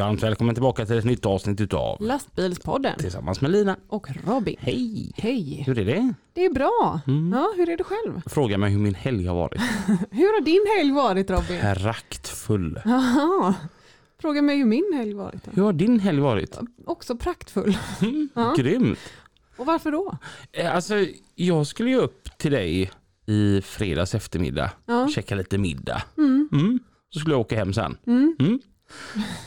Varmt välkommen tillbaka till ett nytt avsnitt utav Lastbilspodden Tillsammans med Lina. och Robin. Hej! Hej! Hur är det? Det är bra. Ja, hur är det själv? Fråga mig hur min helg har varit. Hur har din helg varit Robin? Praktfull. Jaha. Fråga mig hur min helg varit. Hur har din helg varit? Också praktfull. Ja. Grymt. Och varför då? Eh, Alltså, jag skulle ju upp till dig i fredags eftermiddag. Ja. Käka lite middag. Mm. Mm. Så skulle jag åka hem sen. Mm.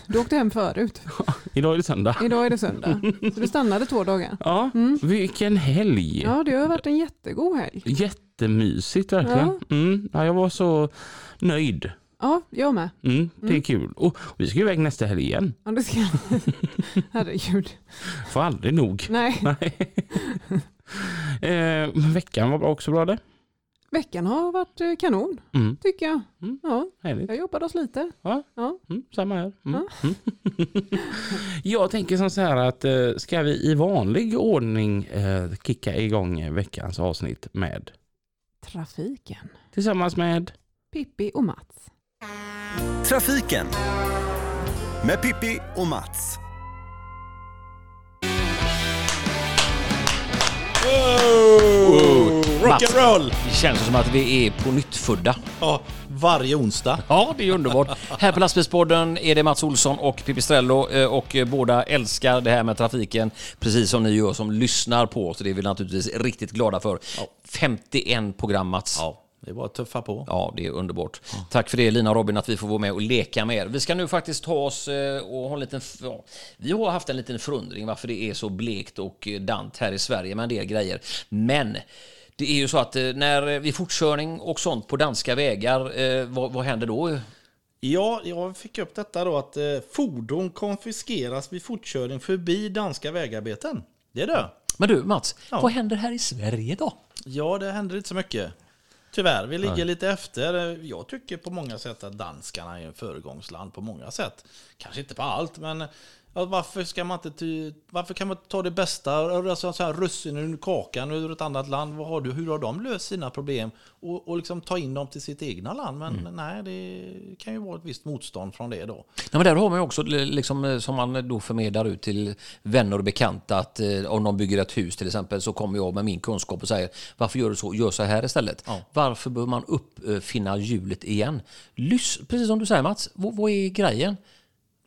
Du åkte hem förut. Idag är det söndag. Idag är det söndag. Så du stannade två dagar. Ja, Mm. vilken helg. Ja, det har varit en jättegod helg. Jättemysigt verkligen. Ja. Mm. Ja, jag var så nöjd. Ja, jag med. Mm, det är Mm. kul. Och vi ska iväg nästa helg igen. Ja, det ska Herregud. Får aldrig nog. Nej, Nej. eh, veckan var också bra det. Veckan har varit eh, kanon, Mm, tycker jag. Mm. Ja, härligt. jag jobbade oss lite. Ja. Ja. Mm, samma här. Mm. Ja. Jag tänker som så här att eh, ska vi i vanlig ordning eh, kicka igång veckans avsnitt med Trafiken. tillsammans med Pippi och Mats. Trafiken med Pippi och Mats. Rock'n'roll! Det känns som att vi är på nytt födda. Ja, varje onsdag. Ja, det är underbart. här på Lastbilspodden är det Mats Olsson och Pipistrello eh, och båda älskar det här med trafiken precis som ni gör som lyssnar på oss. Det är vi naturligtvis riktigt glada för. 51 program Mats. Ja, det är bara att tuffa på. Ja, det är underbart. Tack för det Lina och Robin att vi får vara med och leka med er. Vi ska nu faktiskt ta oss eh, och ha en liten... ja, Vi har haft en liten förundring varför det är så blekt och eh, dant här i Sverige med en del grejer. Men det är ju så att eh, när vi fortkörning och sånt på danska vägar, eh, vad, vad händer då? Ja, jag fick upp detta då att eh, fordon konfiskeras vid fortkörning förbi danska vägarbeten. Det är det. Men du Mats, Ja. vad händer här i Sverige då? Ja, det händer inte så mycket. Tyvärr, vi ligger lite efter. Jag tycker på många sätt att danskarna är en föregångsland på många sätt. Kanske inte på allt, men ja, varför ska man inte... ty- Varför kan man inte ta det bästa, alltså så här russinen ur kakan ur ett annat land? Vad har du, hur har de löst sina problem? Och, och liksom ta in dem till sitt egna land. Men nej, det kan ju vara ett visst motstånd från det då. Ja, men där har man ju också, liksom, eh, som man då förmedlar ut till vänner och bekanta, att eh, om de bygger ett hus till exempel så kommer jag med min kunskap och säger varför gör du så? Gör så här istället. Varför bör man uppfinna hjulet igen? Lys, precis som du säger Mats, vad, vad är grejen?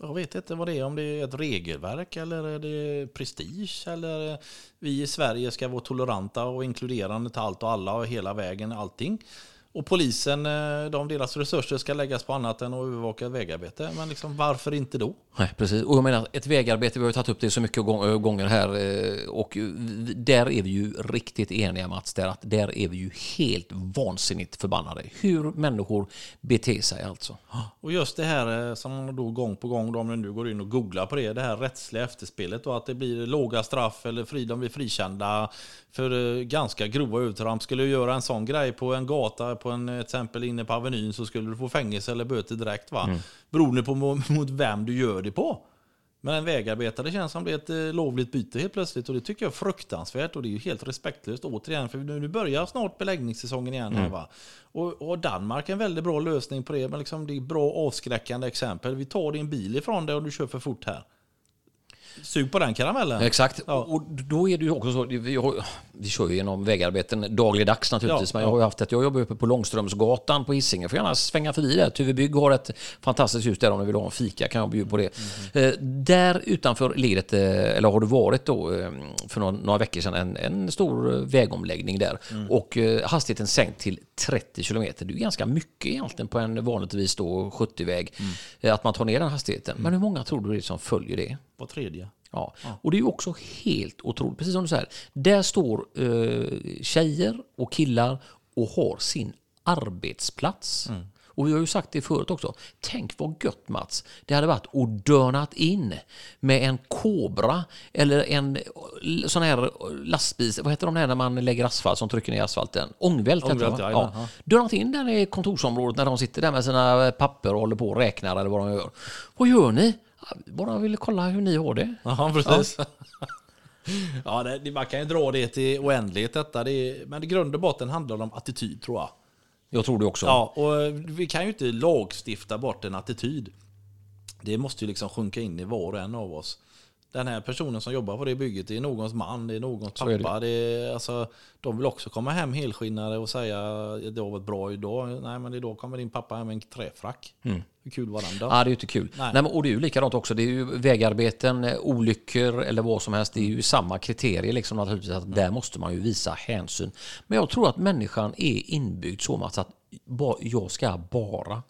Jag vet inte vad det är, om det är ett regelverk eller är det prestige eller vi i Sverige ska vara toleranta och inkluderande till allt och alla och hela vägen allting. Och polisen, eh, de, deras resurser ska läggas på annat än att övervaka vägarbete. Men liksom, varför inte då? Nej, precis. Och jag menar, ett vägarbete, vi har ju tagit upp det så mycket gång- gånger här eh, och där är vi ju riktigt eniga Mats, där, att där är vi ju helt vansinnigt förbannade. Hur människor beter sig alltså. Och just det här eh, som då gång på gång, om nu går in och googlar på det, det här rättsliga efterspelet och att det blir låga straff eller fri, de blir frikända för eh, ganska grova övertramp. Skulle du göra en sån grej på en gata, på en eh, till exempel inne på Avenyn, så skulle du få fängelse eller böter direkt va? Beroende på mo- mot vem du gör det på. Men en vägarbetare känns som det är ett eh, lovligt byte helt plötsligt och det tycker jag är fruktansvärt och det är ju helt respektlöst återigen för nu börjar snart beläggningssäsongen igen här va. Och, och Danmark är en väldigt bra lösning på det men liksom det är bra avskräckande exempel. Vi tar din bil ifrån dig och du kör för fort här. Sug på den karamellen. Exakt. Ja. Och då är det ju också så, vi, har, vi kör ju genom vägarbeten dagligdags naturligtvis, Ja, men jag har ju haft ett, jag jobbar uppe på Långströmsgatan på Hisingen, får gärna svänga förbi där. Tuve Bygg har ett fantastiskt hus där om ni vill ha en fika, kan jag bjuda på det. Eh, där utanför ligger ett, eh, eller har det varit då, eh, för några, några veckor sedan, en, en stor eh, vägomläggning där. Och eh, hastigheten sänkt till 30 kilometer. Det är ganska mycket egentligen på en vanligtvis då 70-väg, eh, att man tar ner den hastigheten. Men hur många tror du det är som följer det? Var tredje. Ja. Och det är ju också helt otroligt, precis som du säger. Där står eh, tjejer och killar och har sin arbetsplats. Och vi har ju sagt det förut också. Tänk vad gött Mats, det hade varit att dörnat in med en kobra eller en sån här lastbil, vad heter de där när man lägger asfalt som trycker ner asfalten? Ångvält heter Ångvält, det ja. ja. Dörnat in där i kontorsområdet när de sitter där med sina papper och håller på och räknar eller vad de gör. Vad gör ni? Ja, Bara ville kolla hur ni har det. Ja, precis. Ja, det, det, man kan ju dra det till oändlighet detta. Det är, men i grund och botten handlar det om attityd tror jag. Jag tror det också. Ja, och vi kan ju inte lagstifta bort en attityd. Det måste ju liksom sjunka in i var och en av oss. Den här personen som jobbar på det bygget, det är någons man, det är någons Så är det. pappa. Det är, alltså, de vill också komma hem helskinnade och säga det har varit bra idag. Nej, men idag kommer din pappa hem med en träfrack. Hur kul var den då? Ja, det är ju inte kul. Nej. Nej. men, och det är ju likadant också. Det är ju vägarbeten, eh, olyckor eller vad som helst. Det är ju samma kriterier liksom naturligtvis. Att där måste man ju visa hänsyn. Men jag tror att människan är inbyggd så att jag ska bara.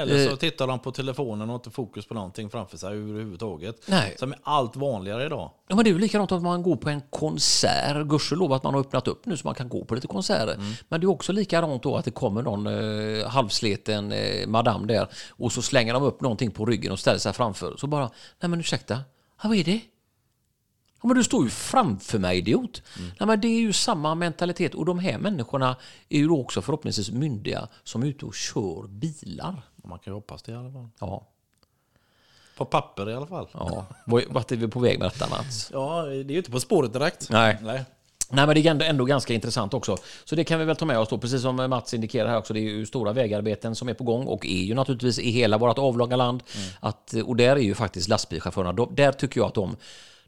Eller så Eh. tittar de på telefonen och inte fokus på någonting framför sig överhuvudtaget. Nej. Som är allt vanligare idag. Ja, men det är ju likadant att man går på en konsert. Gudskelov att man har öppnat upp nu så man kan gå på lite konserter. Men det är också likadant då att det kommer någon eh, halvsleten eh, madam där och så slänger de upp någonting på ryggen och ställer sig framför. Så bara, nej men ursäkta, ja, vad är det? Ja, men du står ju framför mig idiot. Nej, men det är ju samma mentalitet och de här människorna är ju också förhoppningsvis myndiga som är ute och kör bilar. Man kan ju hoppas det i alla fall. Ja, På papper i alla fall. ja. Vart är vi på väg med detta Mats? Ja, det är ju inte på spåret direkt. Nej. Nej. Nej, men det är ändå, ändå ganska intressant också. Så det kan vi väl ta med oss då, precis som Mats indikerar här också. Det är ju stora vägarbeten som är på gång och är ju naturligtvis i hela vårt avlånga land. Att, och där är ju faktiskt lastbilschaufförerna, de, där tycker jag att de,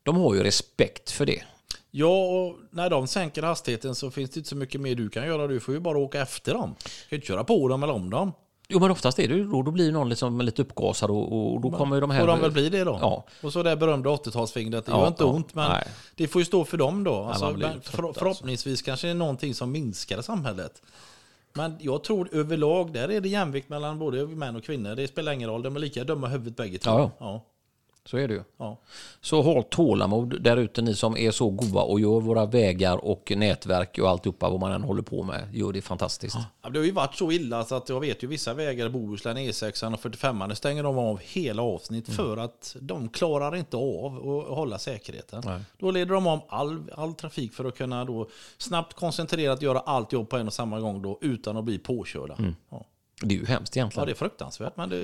de har ju respekt för det. Ja, och när de sänker hastigheten så finns det inte så mycket mer du kan göra. Du får ju bara åka efter dem. Du kan ju inte köra på dem eller om dem. Jo, men oftast är det ju då, då blir någon liksom lite uppgasad och, och då kommer ju de här... Får de väl bli det då? Ja. Och så det berömda 80-talsfingret. Det Ja, gör inte ja. ont, men Nej. det får ju stå för dem då. Alltså, men trött, för, alltså. förhoppningsvis kanske det är någonting som minskar samhället. Men jag tror överlag, där är det jämvikt mellan både män och kvinnor. Det spelar ingen roll, de är lika dumma i huvudet bägge två. Ja, ja. Ja. Så är det ju. ja. Så håll tålamod där ute ni som är så goda och gör våra vägar och nätverk och alltihopa vad man än håller på med. Gör det fantastiskt. Ja, Det har ju varit så illa så att jag vet ju vissa vägar i Bohuslän, E6 och 45 det stänger de av hela avsnitt Mm. för att de klarar inte av att hålla säkerheten. Då leder de om all, all trafik för att kunna då snabbt koncentrerat göra allt jobb på en och samma gång då utan att bli påkörda. Mm. Ja. Det är ju hemskt ja, egentligen. det är fruktansvärt. Men det,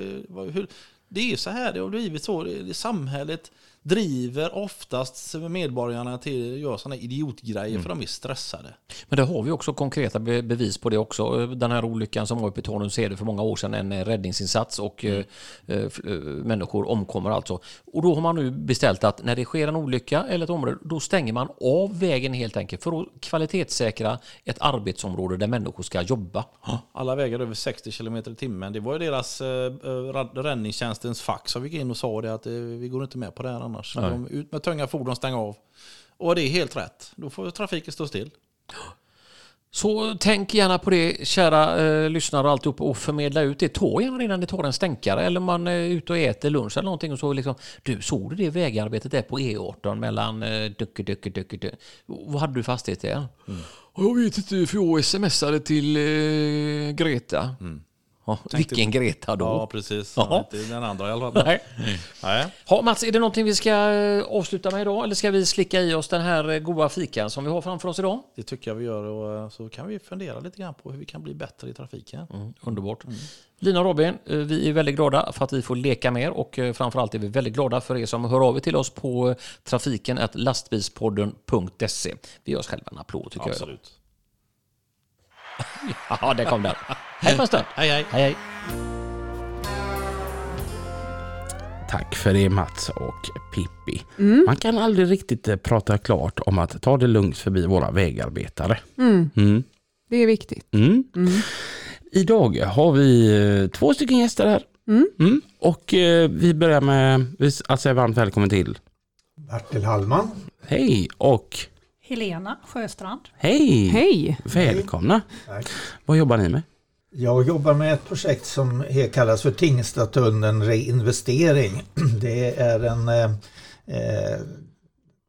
hur, det är ju så här det har blivit så. Det, det, samhället driver oftast medborgarna till att göra sådana idiotgrejer Mm. för de är stressade. Men där har vi också konkreta be- bevis på det också. Den här olyckan som var uppe i Tanum är det för många år sedan en eh, räddningsinsats och eh, eh, eh, människor omkommer alltså. Och då har man nu beställt att när det sker en olycka eller ett område, då stänger man av vägen helt enkelt för att kvalitetssäkra ett arbetsområde där människor ska jobba. Alla vägar över 60 km i timmen. Det var ju deras räddningstjänstens fack som gick in och sa det att vi går inte med på det här annars. De, ut med tunga fordon, stäng av. Och det är helt rätt. Då får trafiken stå still. Så tänk gärna på det, kära eh, lyssnare och alltihop, och förmedla ut det. Ta gärna innan ni tar en stänkare eller man är ute och äter lunch eller någonting och så liksom, du såg du det vägarbetet där på E18 mellan eh, Ducke, Ducke, Ducke, Ducke. Vad hade du för hastighet där? Jag vet inte, för jag smsade till eh, Greta. Ja, vilken Greta då? Ja, precis. Jaha. Inte den andra i alla fall. Nej. Nej. Ja, Mats, är det någonting vi ska eh, avsluta med idag eller ska vi slicka i oss den här eh, goda fikan som vi har framför oss idag? Det tycker jag vi gör och eh, så kan vi fundera lite grann på hur vi kan bli bättre i trafiken. Mm, underbart. Lina och Robin, vi är väldigt glada för att vi får leka med er och framförallt är vi väldigt glada för er som hör av er till oss på trafiken lastbilspodden.se. Vi gör oss själva en applåd tycker Absolut. jag. Ja, där kom den. Hej på en stund. Hej hej! Hej, hej. Tack för det Mats och Pippi. Man kan aldrig riktigt eh, prata klart om att ta det lugnt förbi våra vägarbetare. Mm. Det är viktigt. Mm. Idag har vi eh, två stycken gäster här. Mm. Och eh, vi börjar med att säga varmt välkommen till Bertil Hallman. Hej och Helena Sjöstrand. hej! Hej! Välkomna! Tack. Vad jobbar ni med? Jag jobbar med ett projekt som kallas för Tingstadtunneln reinvestering. Det är en eh, eh,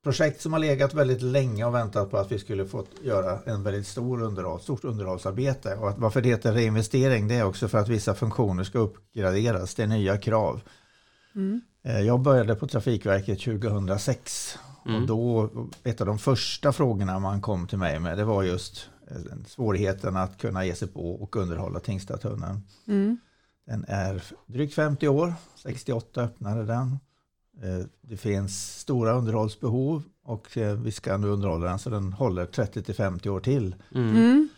projekt som har legat väldigt länge och väntat på att vi skulle få göra en väldigt stor underhåll, stort underhållsarbete. Och att varför det heter reinvestering det är också för att vissa funktioner ska uppgraderas. Det är nya krav. Eh, Jag började på Trafikverket 2006 och då, ett av de första frågorna man kom till mig med det var just eh, svårigheten att kunna ge sig på och underhålla Tingstadtunneln. Den är drygt 50 år, 68 öppnade den. Eh, Det finns stora underhållsbehov och eh, vi ska nu underhålla den så den håller 30 till 50 år till. Mm.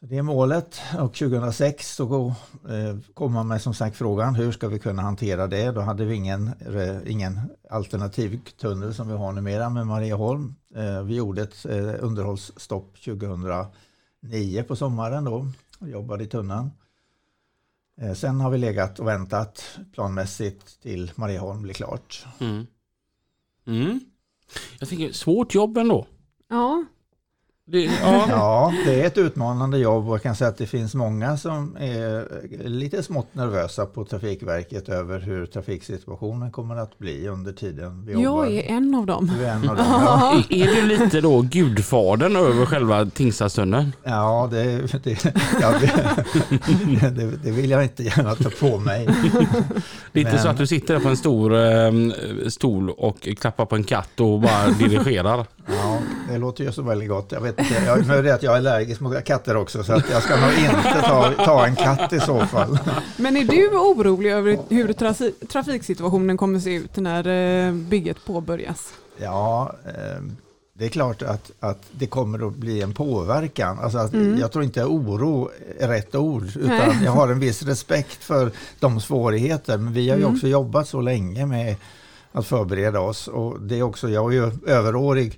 Så det är målet och 2006 så eh, kom man med som sagt frågan hur ska vi kunna hantera det? Då hade vi ingen, re- ingen alternativ tunnel som vi har numera med Marieholm. Eh, Vi gjorde ett eh, underhållsstopp 2009 på sommaren då och jobbade i tunneln. Eh, Sen har vi legat och väntat planmässigt till Marieholm blir klart. Mm. Mm. Jag tänker, svårt jobb ändå. Ja, Det, ja. Ja, det är ett utmanande jobb och jag kan säga att det finns många som är lite smått nervösa på Trafikverket över hur trafiksituationen kommer att bli under tiden vi jobbar. jag är en av dem. Du är en av dem. Ja, Är är du lite då gudfadern över själva Tingstadstunneln? ja, det, det, ja det, det, det vill jag inte gärna ta på mig. Det är inte Men- så att du sitter där på en stor eh, stol och klappar på en katt och bara dirigerar. Ja, det låter ju så väldigt gott. Jag vet inte, jag, det att jag är allergisk mot katter också så att jag ska nog inte ta, ta en katt i så fall. Men är du orolig över hur trafiksituationen kommer se ut när eh, bygget påbörjas? Ja, eh, det är klart att, att det kommer att bli en påverkan. Alltså Mm. Jag tror inte oro är rätt ord, utan Nej. jag har en viss respekt för de svårigheter. Men vi har ju Mm. också jobbat så länge med att förbereda oss. Och det är också, jag är ju överårig eh,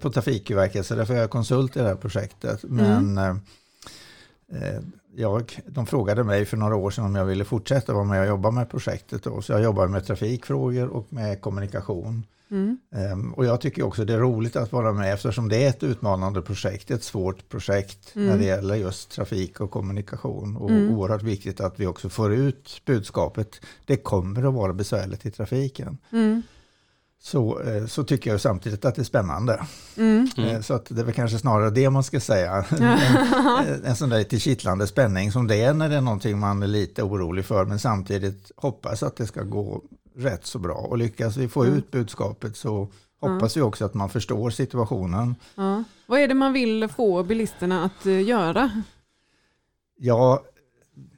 på Trafikverket, så därför är jag konsult i det här projektet. Mm. Men eh, eh, jag, de frågade mig för några år sedan om jag ville fortsätta vara med och jobba med projektet. Då. Så jag jobbar med trafikfrågor och med kommunikation. Mm. Ehm, och jag tycker också det är roligt att vara med eftersom det är ett utmanande projekt, ett svårt projekt när det gäller just trafik och kommunikation. Och oerhört viktigt att vi också får ut budskapet. Det kommer att vara besvärligt i trafiken. Mm. Så, eh, så tycker jag samtidigt att det är spännande. Mm. Eh, Så att det är väl kanske snarare det man ska säga. en, en sån där lite kittlande spänning som det är när det är någonting man är lite orolig för men samtidigt hoppas att det ska gå rätt så bra. Och lyckas vi få ut budskapet så hoppas vi också att man förstår situationen. Ja. Vad är det man vill få bilisterna att eh, göra? Ja,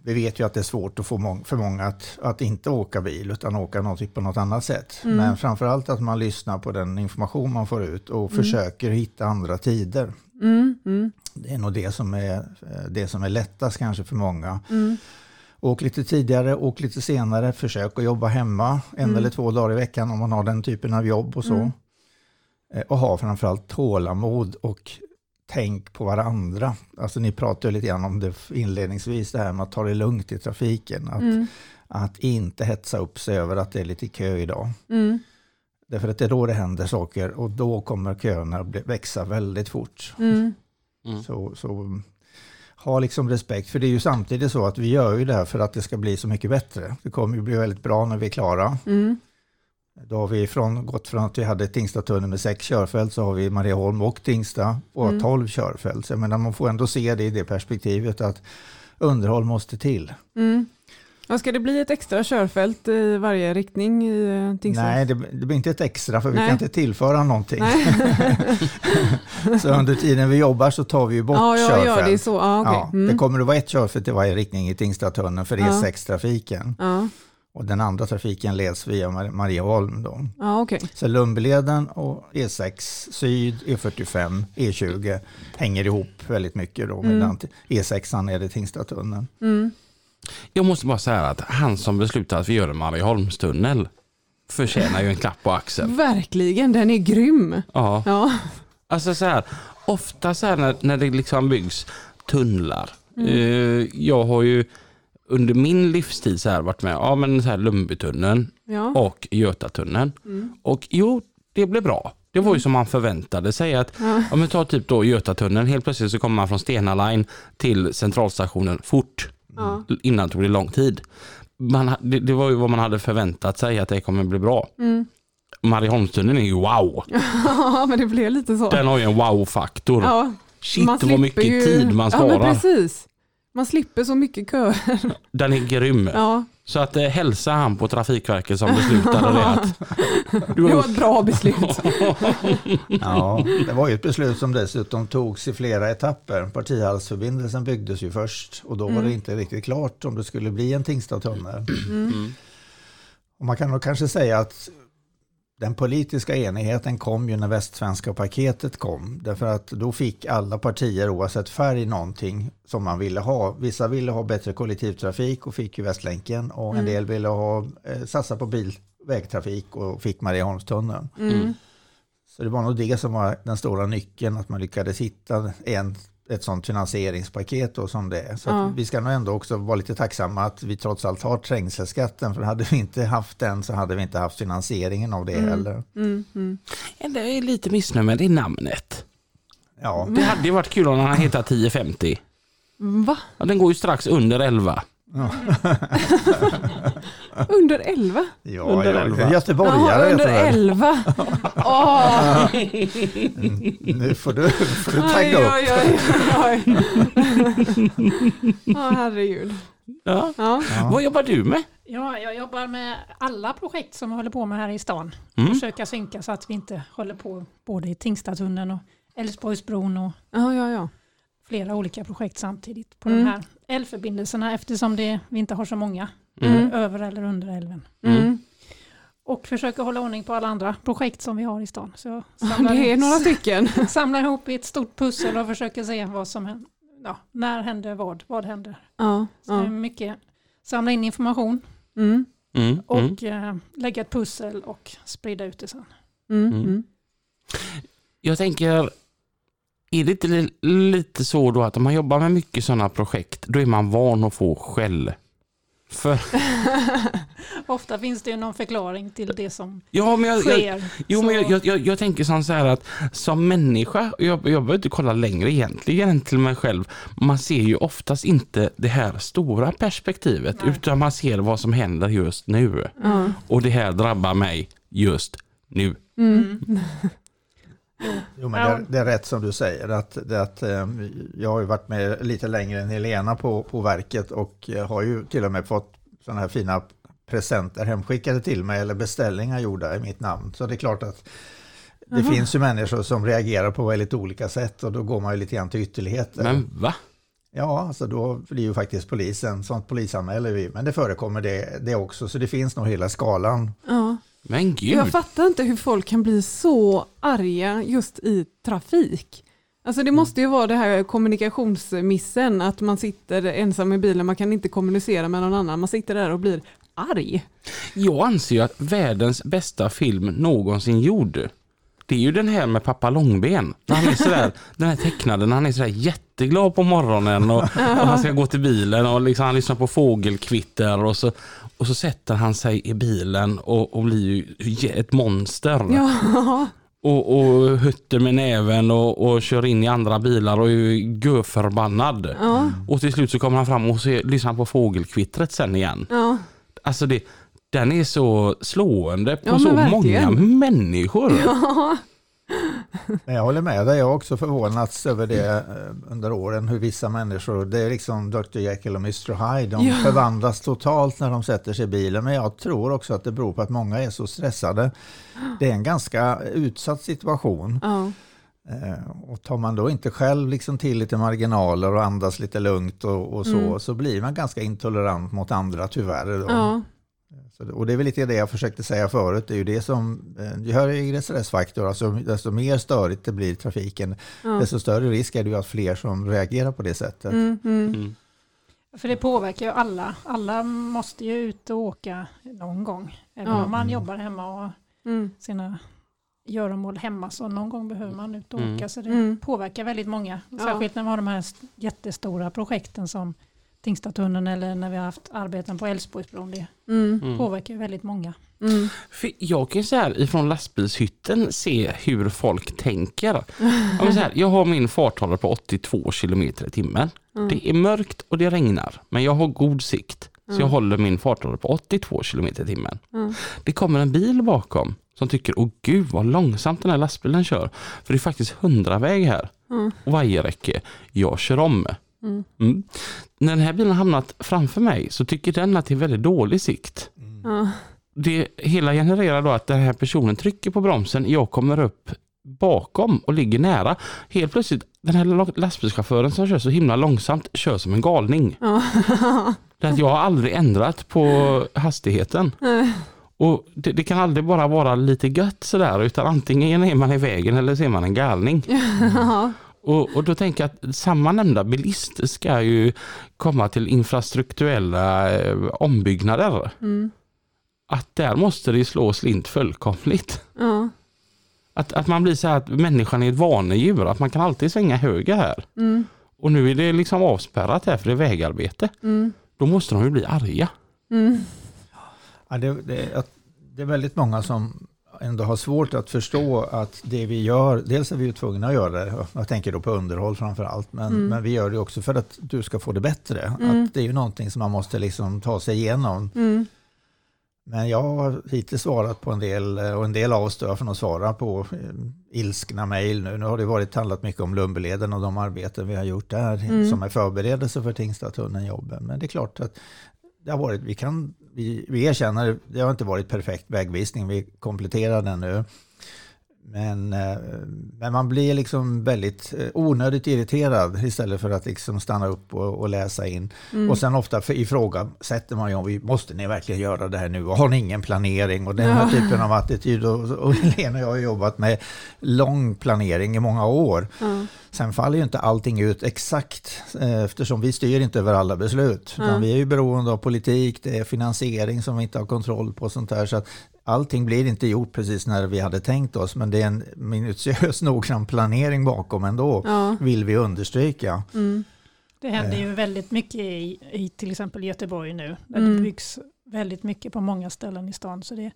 vi vet ju att det är svårt att få mång- för många att, att inte åka bil utan åka något på något annat sätt. Men framförallt att man lyssnar på den information man får ut och försöker hitta andra tider. Mm. Mm. Det är nog det som är, eh, det som är lättast kanske för många. Mm. Åk lite tidigare, åk lite senare, försök att jobba hemma en eller två dagar i veckan om man har den typen av jobb och så. Eh, Och ha framförallt tålamod och tänk på varandra. Alltså ni pratade lite grann om det inledningsvis, det här med att ta det lugnt i trafiken. Att, Mm. att inte hetsa upp sig över att det är lite kö idag. Mm. Därför att det är då det händer saker och då kommer köerna bli, växa väldigt fort. Mm. Så, så ha liksom respekt, för det är ju samtidigt så att vi gör ju det här för att det ska bli så mycket bättre. Det kommer ju bli väldigt bra när vi är klara. Mm. Då har vi från, gått från att vi hade Tingstadtunneln med sex körfält så har vi Marieholm och Tingsta och Mm. 12 körfält. Så jag menar, man får ändå se det i det perspektivet att underhåll måste till. Mm. Ja, ska det bli ett extra körfält i varje riktning i eh, Tingsryd? Nej, det, det blir inte ett extra för vi Nej. kan inte tillföra någonting. Så under tiden vi jobbar så tar vi ju bort ja, ja, körfält. ja, det är så. Ja. Ja, Mm. Det kommer att vara ett körfält i varje riktning i Tingstadtunneln för Ja. E6-trafiken. Ja, Och den andra trafiken leds via Mar- Marieholm. Då. ja okej. Så Lundbyleden och E6 Syd, E45, E20 hänger ihop väldigt mycket. Då, medan E6 är det Tingstadtunneln. Mm. Jag måste bara säga att han som beslutade att vi gör en Marieholmstunnel förtjänar ju en klapp på axeln. Verkligen, den är grym. Ja. Ja. Alltså så här, ofta så här när, när det liksom byggs tunnlar. Mm. Eh, jag har ju under min livstid så här varit med ja, men så här Lundbytunneln Ja. och Götatunneln. Mm. Och jo, det blev bra. Det var ju som man förväntade sig att, Ja. ja men ta typ då Götatunneln, helt plötsligt så kommer man från Stena Line till centralstationen fort. Ja. Innan tog det lång tid. Man, det, det var ju vad man hade förväntat sig att det kommer bli bra. Mm. Marieholmstunneln är ju wow. Ja, men det blev lite så. Den har ju en wow-faktor. Ja, Shit man vad mycket ju- tid man Ja, men sparar. precis. Man slipper så mycket köer. Den är grym. Ja, Så att eh, hälsa han på Trafikverket som beslutade det att du det har var ett bra beslut. Ja, det var ju ett beslut som dessutom togs i flera etapper. Partihallsförbindelsen byggdes ju först och då var det inte riktigt klart om det skulle bli en Tingstadtunnel. Och man kan nog kanske säga att den politiska enigheten kom ju när Västsvenska paketet kom. Därför att då fick alla partier oavsett färg någonting som man ville ha. Vissa ville ha bättre kollektivtrafik och fick ju Västlänken och en del ville ha, eh, satsa på bil, vägtrafik och fick Marieholmstunneln. Mm. Så det var nog det som var den stora nyckeln, att man lyckades hitta en, ett sånt finansieringspaket då som det är. Så Ja. att vi ska nog ändå också vara lite tacksamma att vi trots allt har trängselskatten, för hade vi inte haft den så hade vi inte haft finansieringen av det heller. Mm, mm. Det är lite missnöjd med det namnet. Ja, Det hade ju varit kul om den hade hetat 1050. Va? Ja, den går ju strax under 11. Under 11? ja, Under ja, elva. Göteborgare Jaha, under du väl. 11. Åh, Nu får du, får du tagga upp. oj, oj, oj. Ja, herregud. Ja. Ja. Vad jobbar du med? Ja, jag jobbar med alla projekt som vi håller på med här i stan. Mm. Försöka synka så att vi inte håller på både i Tingstadtunneln och Älvsborgsbron och Ja, ja, ja. Flera olika projekt samtidigt på Mm. de här älvförbindelserna eftersom det, vi inte har så många Mm. över eller under älven. Mm. Och försöka hålla ordning på alla andra projekt som vi har i stan. Så jag Ja, samlar, Det är några stycken. samlar ihop i ett stort pussel och försöker se vad som händer. Ja, när händer vad? Vad händer? Ja, Så ja. mycket samla in information Mm. Mm. Mm. och eh, lägga ett pussel och sprida ut det sen. Mm. Mm. Mm. Jag tänker, är det inte li- lite så då att om man jobbar med mycket sådana projekt, då är man van att få skäll? För, Ofta finns det ju någon förklaring till det som ja, men jag, jag, sker. jo, men Så- jag, jag, jag, jag tänker som så här att som människa, jag, jag behöver inte kolla längre egentligen än till mig själv, man ser ju oftast inte det här stora perspektivet, Nej. utan man ser vad som händer just nu. Ja. Och det här drabbar mig just nu. Mm. Jo, men det, det är rätt som du säger. Att, det, att, eh, jag har ju varit med lite längre än Helena på, på verket och eh, har ju till och med fått sådana här fina presenter hemskickade till mig eller beställningar gjorda i mitt namn. Så det är klart att det Jaha. finns ju människor som reagerar på väldigt olika sätt och då går man ju lite grann till ytterligheter. Men va? Ja, alltså då blir ju faktiskt polisen, sånt polisanmäler vi, men det förekommer det, det också, så det finns nog hela skalan. Ja. Men gud. Jag fattar inte hur folk kan bli så arga just i trafik. Alltså det måste ju vara det här kommunikationsmissen, att man sitter ensam i bilen, man kan inte kommunicera med någon annan, man sitter där och blir arg. Jag anser ju att världens bästa film någonsin gjord, det är ju den här med pappa Långben. Han är sådär, den här tecknade, han är sådär jätteglad på morgonen och, och han ska gå till bilen och liksom han lyssnar på fågelkvitter och så, och så sätter han sig i bilen och, och blir ett monster. Ja, Och, och hutter med näven och, och kör in i andra bilar och är görförbannad. ja, Och till slut så kommer han fram och så lyssnar på fågelkvittret sen igen. ja. Alltså det, den är så slående på Ja, så verkligen. många människor. Men jag håller med dig, jag har också förvånats över det eh, under åren, hur vissa människor, det är liksom Dr. Jekyll och Mr. Hyde, de Ja. förvandlas totalt när de sätter sig i bilen. Men jag tror också att det beror på att många är så stressade. Det är en ganska utsatt situation. ja. Eh, Och tar man då inte själv liksom till lite marginaler och andas lite lugnt och, och så, Mm. så blir man ganska intolerant mot andra tyvärr. Då. ja. Så, det- och det är väl lite det jag försökte säga förut, det är ju det som, eh, ju högre stressfaktor, alltså desto mer störigt det blir trafiken, ja. desto större risk är det ju att fler som reagerar på det sättet. Mm, mm. Mm. För det påverkar ju alla. Alla måste ju ut och åka någon gång. Även Ja. om man Mm. jobbar hemma och Mm. sina göromål hemma så någon gång behöver man ut och Mm. åka. Så det Mm. påverkar väldigt många. Ja. Särskilt när vi har de här st- jättestora projekten som Tingstadtunneln eller när vi har haft arbeten på Älvsborgsbron. Det Mm. Mm. påverkar ju väldigt många. Mm. För jag kan ju så här ifrån lastbilshytten se hur folk tänker. Ja, men så här, jag har min farthållare på 82 km i timmen. Mm. Det är mörkt och det regnar, men jag har god sikt. Så Mm. jag håller min farthållare på 82 km i timmen. Mm. Det kommer en bil bakom som tycker, åh gud vad långsamt den här lastbilen kör. För det är faktiskt 100 väg här. Mm. Och vajerräcke. Jag kör om. Mm. Mm. När den här bilen hamnat framför mig så tycker den att det är väldigt dålig sikt. Ja. Det hela genererar då att den här personen trycker på bromsen, jag kommer upp bakom och ligger nära. Helt plötsligt, den här lastbilschauffören som kör så himla långsamt kör som en galning. Det att jag har aldrig ändrat på hastigheten. Nej. Och det, det kan aldrig bara vara lite gött sådär utan antingen är man i vägen eller så är man en galning. Ja. Och, och då tänker jag att samma nämnda bilist ska ju komma till infrastrukturella eh, ombyggnader. Mm. Att där måste det slå slint fullkomligt. Ja. Att, att man blir så här att människan är ett vanedjur, att man kan alltid svänga höger här. Mm. Och nu är det liksom avspärrat här för det är vägarbete. Mm. Då måste de ju bli arga. Mm. Ja, det, det, det är väldigt många som ändå har svårt att förstå att det vi gör, dels är vi ju tvungna att göra det, jag tänker då på underhåll framför allt, men, Mm. men vi gör det också för att du ska få det bättre. Mm. Att det är ju någonting som man måste liksom ta sig igenom. Mm. Men jag har hittills svarat på en del, och en del av oss står för att svara på eh, ilskna mejl nu. Nu har det varit handlat mycket om Lumberleden och de arbeten vi har gjort där Mm. som är förberedelse för Tingstadtunneln-jobben. Men det är klart att det har varit, vi, kan, vi, vi erkänner, det har inte varit perfekt vägvisning, vi kompletterar den nu. Men, eh, men man blir liksom väldigt eh, onödigt irriterad istället för att liksom stanna upp och, och läsa in. Mm. Och sen ofta ifrågasätter man ju om vi måste ni verkligen göra det här nu och har ni ingen planering och den här Ja. typen av attityd. Och, och Helena och jag har jobbat med lång planering i många år. Ja. Sen faller ju inte allting ut exakt eh, eftersom vi styr inte över alla beslut. Ja. Vi är ju beroende av politik, det är finansiering som vi inte har kontroll på och sånt där. Så att allting blir inte gjort precis när vi hade tänkt oss men det är en minutiös noggrann planering bakom ändå, Ja. vill vi understryka. Mm. Det händer ju väldigt mycket i, i till exempel Göteborg nu. Där Mm. det byggs väldigt mycket på många ställen i stan. Så det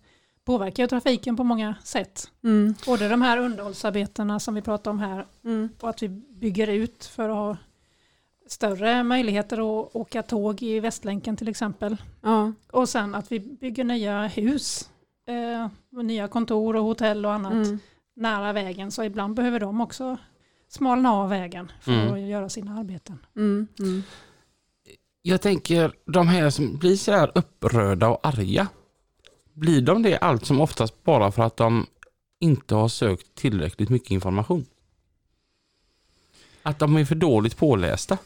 påverkar ju trafiken på många sätt. Mm. Både de här underhållsarbetena som vi pratar om här Mm. och att vi bygger ut för att ha större möjligheter att åka tåg i Västlänken till exempel. Ja. Och sen att vi bygger nya hus, eh, nya kontor och hotell och annat Mm. nära vägen. Så ibland behöver de också smalna av vägen för Mm. att göra sina arbeten. Mm. Mm. Jag tänker de här som blir så här upprörda och arga. Blir de det allt som oftast bara för att de inte har sökt tillräckligt mycket information? Att de är för dåligt pålästa?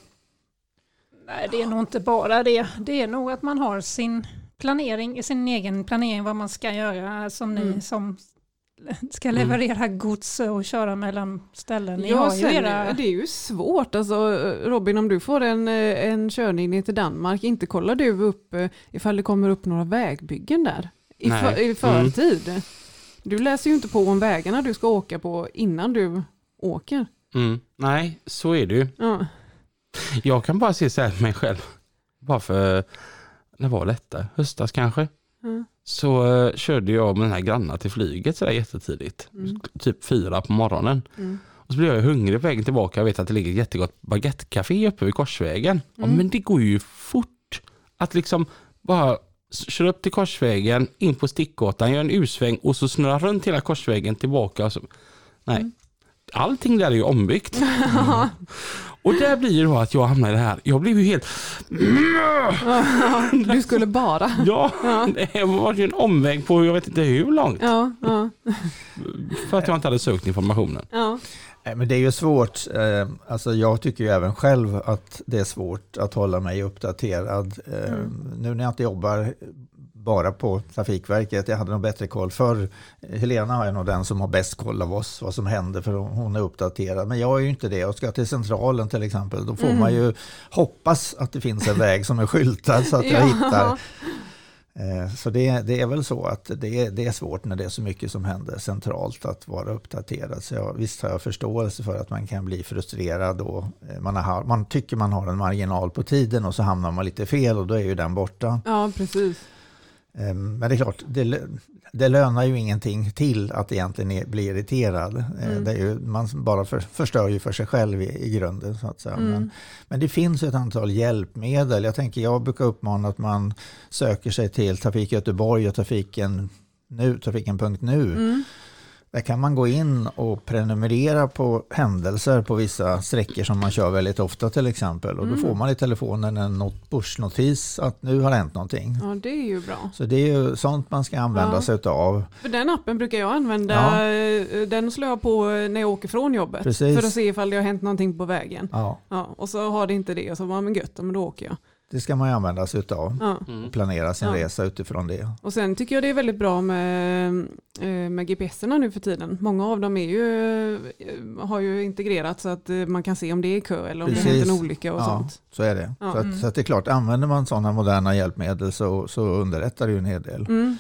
Nej, det är nog inte bara det. Det är nog att man har sin planering, sin egen planering vad man ska göra som ni Mm. som ska leverera gods och köra mellan ställen. Ni Ja, sen, era... Det är ju svårt. Alltså, Robin, om du får en, en körning ner till Danmark, inte kollar du upp eh, ifall det kommer upp några vägbyggen där i, för, i förtid. Du läser ju inte på om vägarna du ska åka på innan du åker. Mm. Nej, så är det ju. Ja. Jag kan bara se så här mig själv. Bara för, när var detta? Höstas kanske? Ja. Så eh, körde jag med den här granna till flyget sådär jättetidigt. Mm. Typ fyra på morgonen. Mm. Och så blev jag hungrig på vägen tillbaka. Jag vet att det ligger ett jättegott baguettecafé uppe vid Korsvägen. Ja, Mm. men det går ju fort att liksom bara köra upp till Korsvägen, in på Stickgatan, göra en U-sväng och så snurra runt hela Korsvägen tillbaka. Och så. Nej, Mm. allting där är ju ombyggt. Och där blir det då att jag hamnar i det här. Jag blev ju helt... Du skulle bara. Ja, det var ju en omväg på jag vet inte hur långt. Ja, ja, För att jag inte hade sökt informationen. ja. Nej, Men det är ju svårt. eh, Alltså jag tycker ju även själv att det är svårt att hålla mig uppdaterad. Eh, Nu när jag inte jobbar bara på Trafikverket, jag hade nog bättre koll förr. Helena är nog den som har bäst koll av oss, vad som händer, för hon är uppdaterad. Men jag är ju inte det. Jag ska till Centralen till exempel, då får man ju hoppas att det finns en väg som är skyltad så att jag hittar. Eh, Så det, det är väl så att det är, det är svårt när det är så mycket som händer centralt att vara uppdaterad. Så jag, visst har jag förståelse för att man kan bli frustrerad och eh, man, har, man tycker man har en marginal på tiden och så hamnar man lite fel och då är ju den borta. ja precis. Eh, Men det är klart, det, det lönar ju ingenting till att egentligen bli irriterad. Eh, Mm. Det är ju, man bara för, förstör ju för sig själv i, i grunden. Så att säga. Mm. Men, men det finns ett antal hjälpmedel. Jag tänker, jag brukar uppmana att man söker sig till Trafik Göteborg och trafiken nu, trafiken.nu. Mm. Där kan man gå in och prenumerera på händelser på vissa sträckor som man kör väldigt ofta till exempel. Och då Mm. får man i telefonen en not- pushnotis att nu har det hänt någonting. Ja, det är ju bra. Så det är ju sånt man ska använda Ja. sig utav. För den appen brukar jag använda. Ja. eh, Den slår jag på när jag åker från jobbet. Precis. För att se ifall det har hänt någonting på vägen. Ja, Ja, och så har det inte det och så var men gött, men då åker jag. Det ska man ju använda sig utav. Ja. Mm. Planera sin Ja. resa utifrån det. Och sen tycker jag det är väldigt bra med, eh, med GPSerna nu för tiden. Många av dem är ju, eh, har ju integrerat så att eh, man kan se om det är kö eller om det har hänt en Precis. olycka och Ja, sånt. så är det. Så, att, Mm. så att det är klart, använder man sådana moderna hjälpmedel så, så underlättar det ju en hel del. Mm.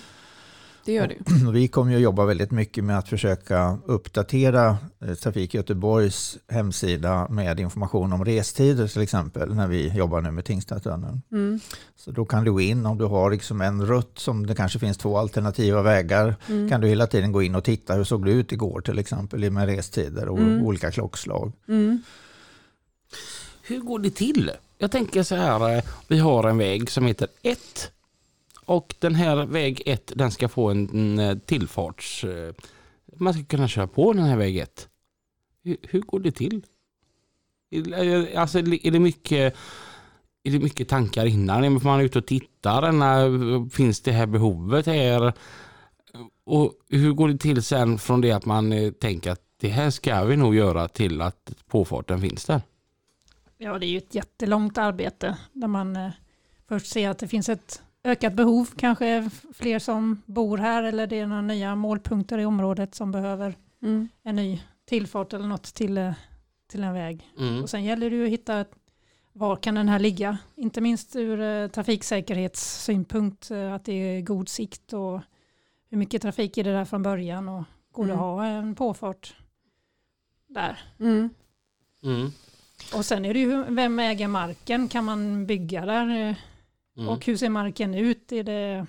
Det gör det Vi kommer ju att jobba väldigt mycket med att försöka uppdatera eh, Trafik Göteborgs hemsida med information om restider till exempel när vi jobbar nu med Tingstadstunneln. Mm. Så då kan du gå in om du har liksom en rutt som det kanske finns två alternativa vägar Mm. kan du hela tiden gå in och titta hur såg det ut igår till exempel med restider och Mm. olika klockslag. Mm. Hur går det till? Jag tänker så här, eh, vi har en väg som heter 1 och den här väg 1 den ska få en, en tillfarts... Eh, man ska kunna köra på den här väg 1. Hur, hur går det till? Är- Alltså är det mycket... Är det mycket tankar innan? Är man ute och tittar? När, finns det här behovet här? Och hur går det till sen från det att man eh, tänker att det här ska vi nog göra till att påfarten finns där? Ja, det är ju ett jättelångt arbete där man eh, först ser att det finns ett ökat behov, kanske fler som bor här eller det är några nya målpunkter i området som behöver Mm. en ny tillfart eller något till, eh, till en väg. Mm. Och sen gäller det ju att hitta var kan den här ligga? Inte minst ur eh, trafiksäkerhetssynpunkt, eh, att det är god sikt och hur mycket trafik är det där från början och går det att Mm. ha en påfart där? Mm. Mm. Och sen är det ju vem äger marken? Kan man bygga där? Eh, Mm. Och hur ser marken ut? Är det,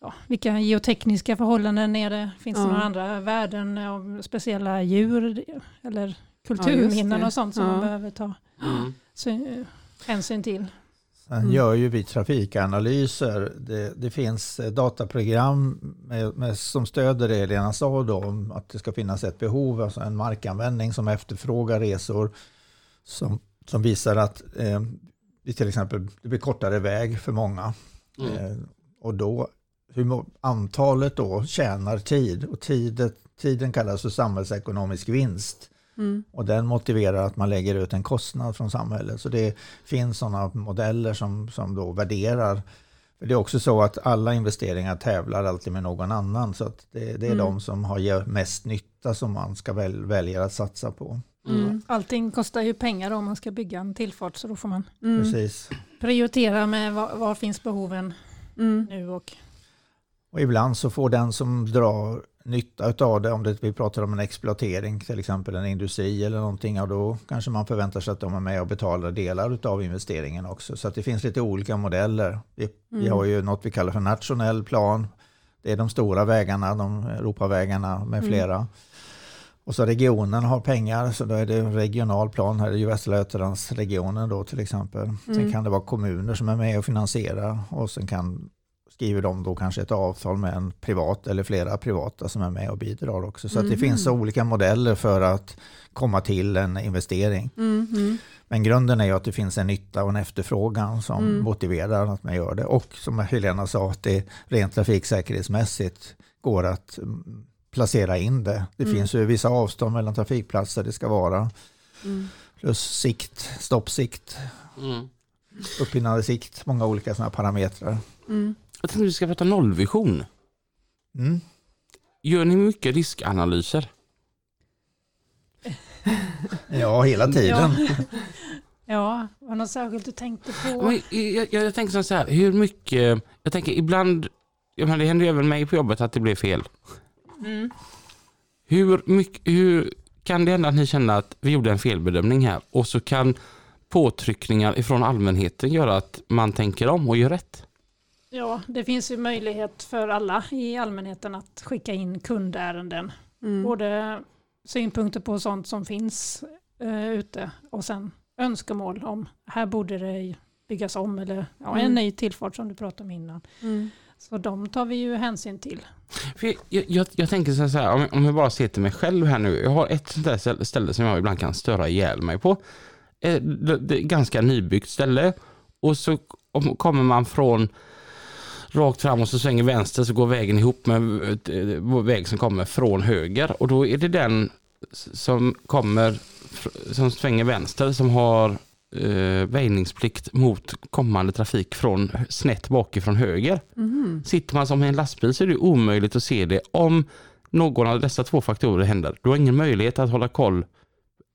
ja, vilka geotekniska förhållanden är det? Finns det några andra värden av speciella djur eller kulturminnen och sånt som Ja. man behöver ta Mm. sy- hänsyn till? Sen Mm. gör ju vi trafikanalyser. Det, det finns eh, dataprogram med, med, som stöder det Lena sa då, om att det ska finnas ett behov, alltså en markanvändning som efterfrågar resor som, som visar att eh, det till exempel det blir kortare väg för många. Mm. Eh, och då, hur antalet då tjänar tid och tidet, tiden kallas för samhällsekonomisk vinst. Mm. Och den motiverar att man lägger ut en kostnad från samhället. Så det finns sådana modeller som, som då värderar. För det är också så att alla investeringar tävlar alltid med någon annan. Så att det, det är Mm. de som har mest nytta som man ska väl, välja att satsa på. Mm. Allting kostar ju pengar om man ska bygga en tillfart så då får man Mm. Precis. prioritera med var, var finns behoven Mm. nu och Och ibland så får den som drar nytta av det, om det, vi pratar om en exploatering, till exempel en industri eller någonting, och då kanske man förväntar sig att de är med och betalar delar av investeringen också. Så att det finns lite olika modeller. Vi, vi Mm. har ju något vi kallar för nationell plan. Det är de stora vägarna, de Europavägarna med Mm. flera. Och så regionen har pengar, så då är det regional plan. Här är ju Västra Götalandsregionen då till exempel. Sen Mm. kan det vara kommuner som är med och finansierar och sen kan skriver de då kanske ett avtal med en privat eller flera privata som är med och bidrar också. Så att det finns olika modeller för att komma till en investering. Mm. Mm. Men grunden är ju att det finns en nytta och en efterfrågan som Mm. motiverar att man gör det. Och som Helena sa, att det rent trafiksäkerhetsmässigt går att mm, placera in det. Det Mm. finns ju vissa avstånd mellan trafikplatser det ska vara. Mm. Plus sikt, stoppsikt, Mm. upphinnande sikt, många olika sådana parametrar. Mm. Jag tänkte vi ska prata nollvision. Mm. Gör ni mycket riskanalyser? Ja, hela tiden. ja, var det något särskilt du tänkte på? Men Jag, jag, jag tänker så här, hur mycket... Jag tänker ibland, ja, men det händer ju även mig på jobbet att det blir fel. Mm. Hur, mycket, hur kan det hända att ni känner att vi gjorde en felbedömning här och så kan påtryckningar ifrån allmänheten göra att man tänker om och gör rätt? Ja, det finns ju möjlighet för alla i allmänheten att skicka in kundärenden. Mm. Både synpunkter på sånt som finns eh, ute och sen önskemål om här borde det byggas om eller ja, en Mm. ny tillfart som du pratade om innan. Mm. Så de tar vi ju hänsyn till. För jag, jag, jag tänker så här, om, om jag bara ser till mig själv här nu. Jag har ett sånt där ställe- som jag ibland kan störa ihjäl mig på. Eh, det, är ett ganska nybyggt ställe. Och så kommer man från rakt fram och så svänger vänster så går vägen ihop med eh, väg som kommer från höger. Och då är det den som kommer som svänger vänster som har eh, väjningsplikt mot kommande trafik från snett bakifrån höger. Mhm. Sitter man som i en lastbil så är det omöjligt att se det om någon av dessa två faktorer händer. Du har ingen möjlighet att hålla koll.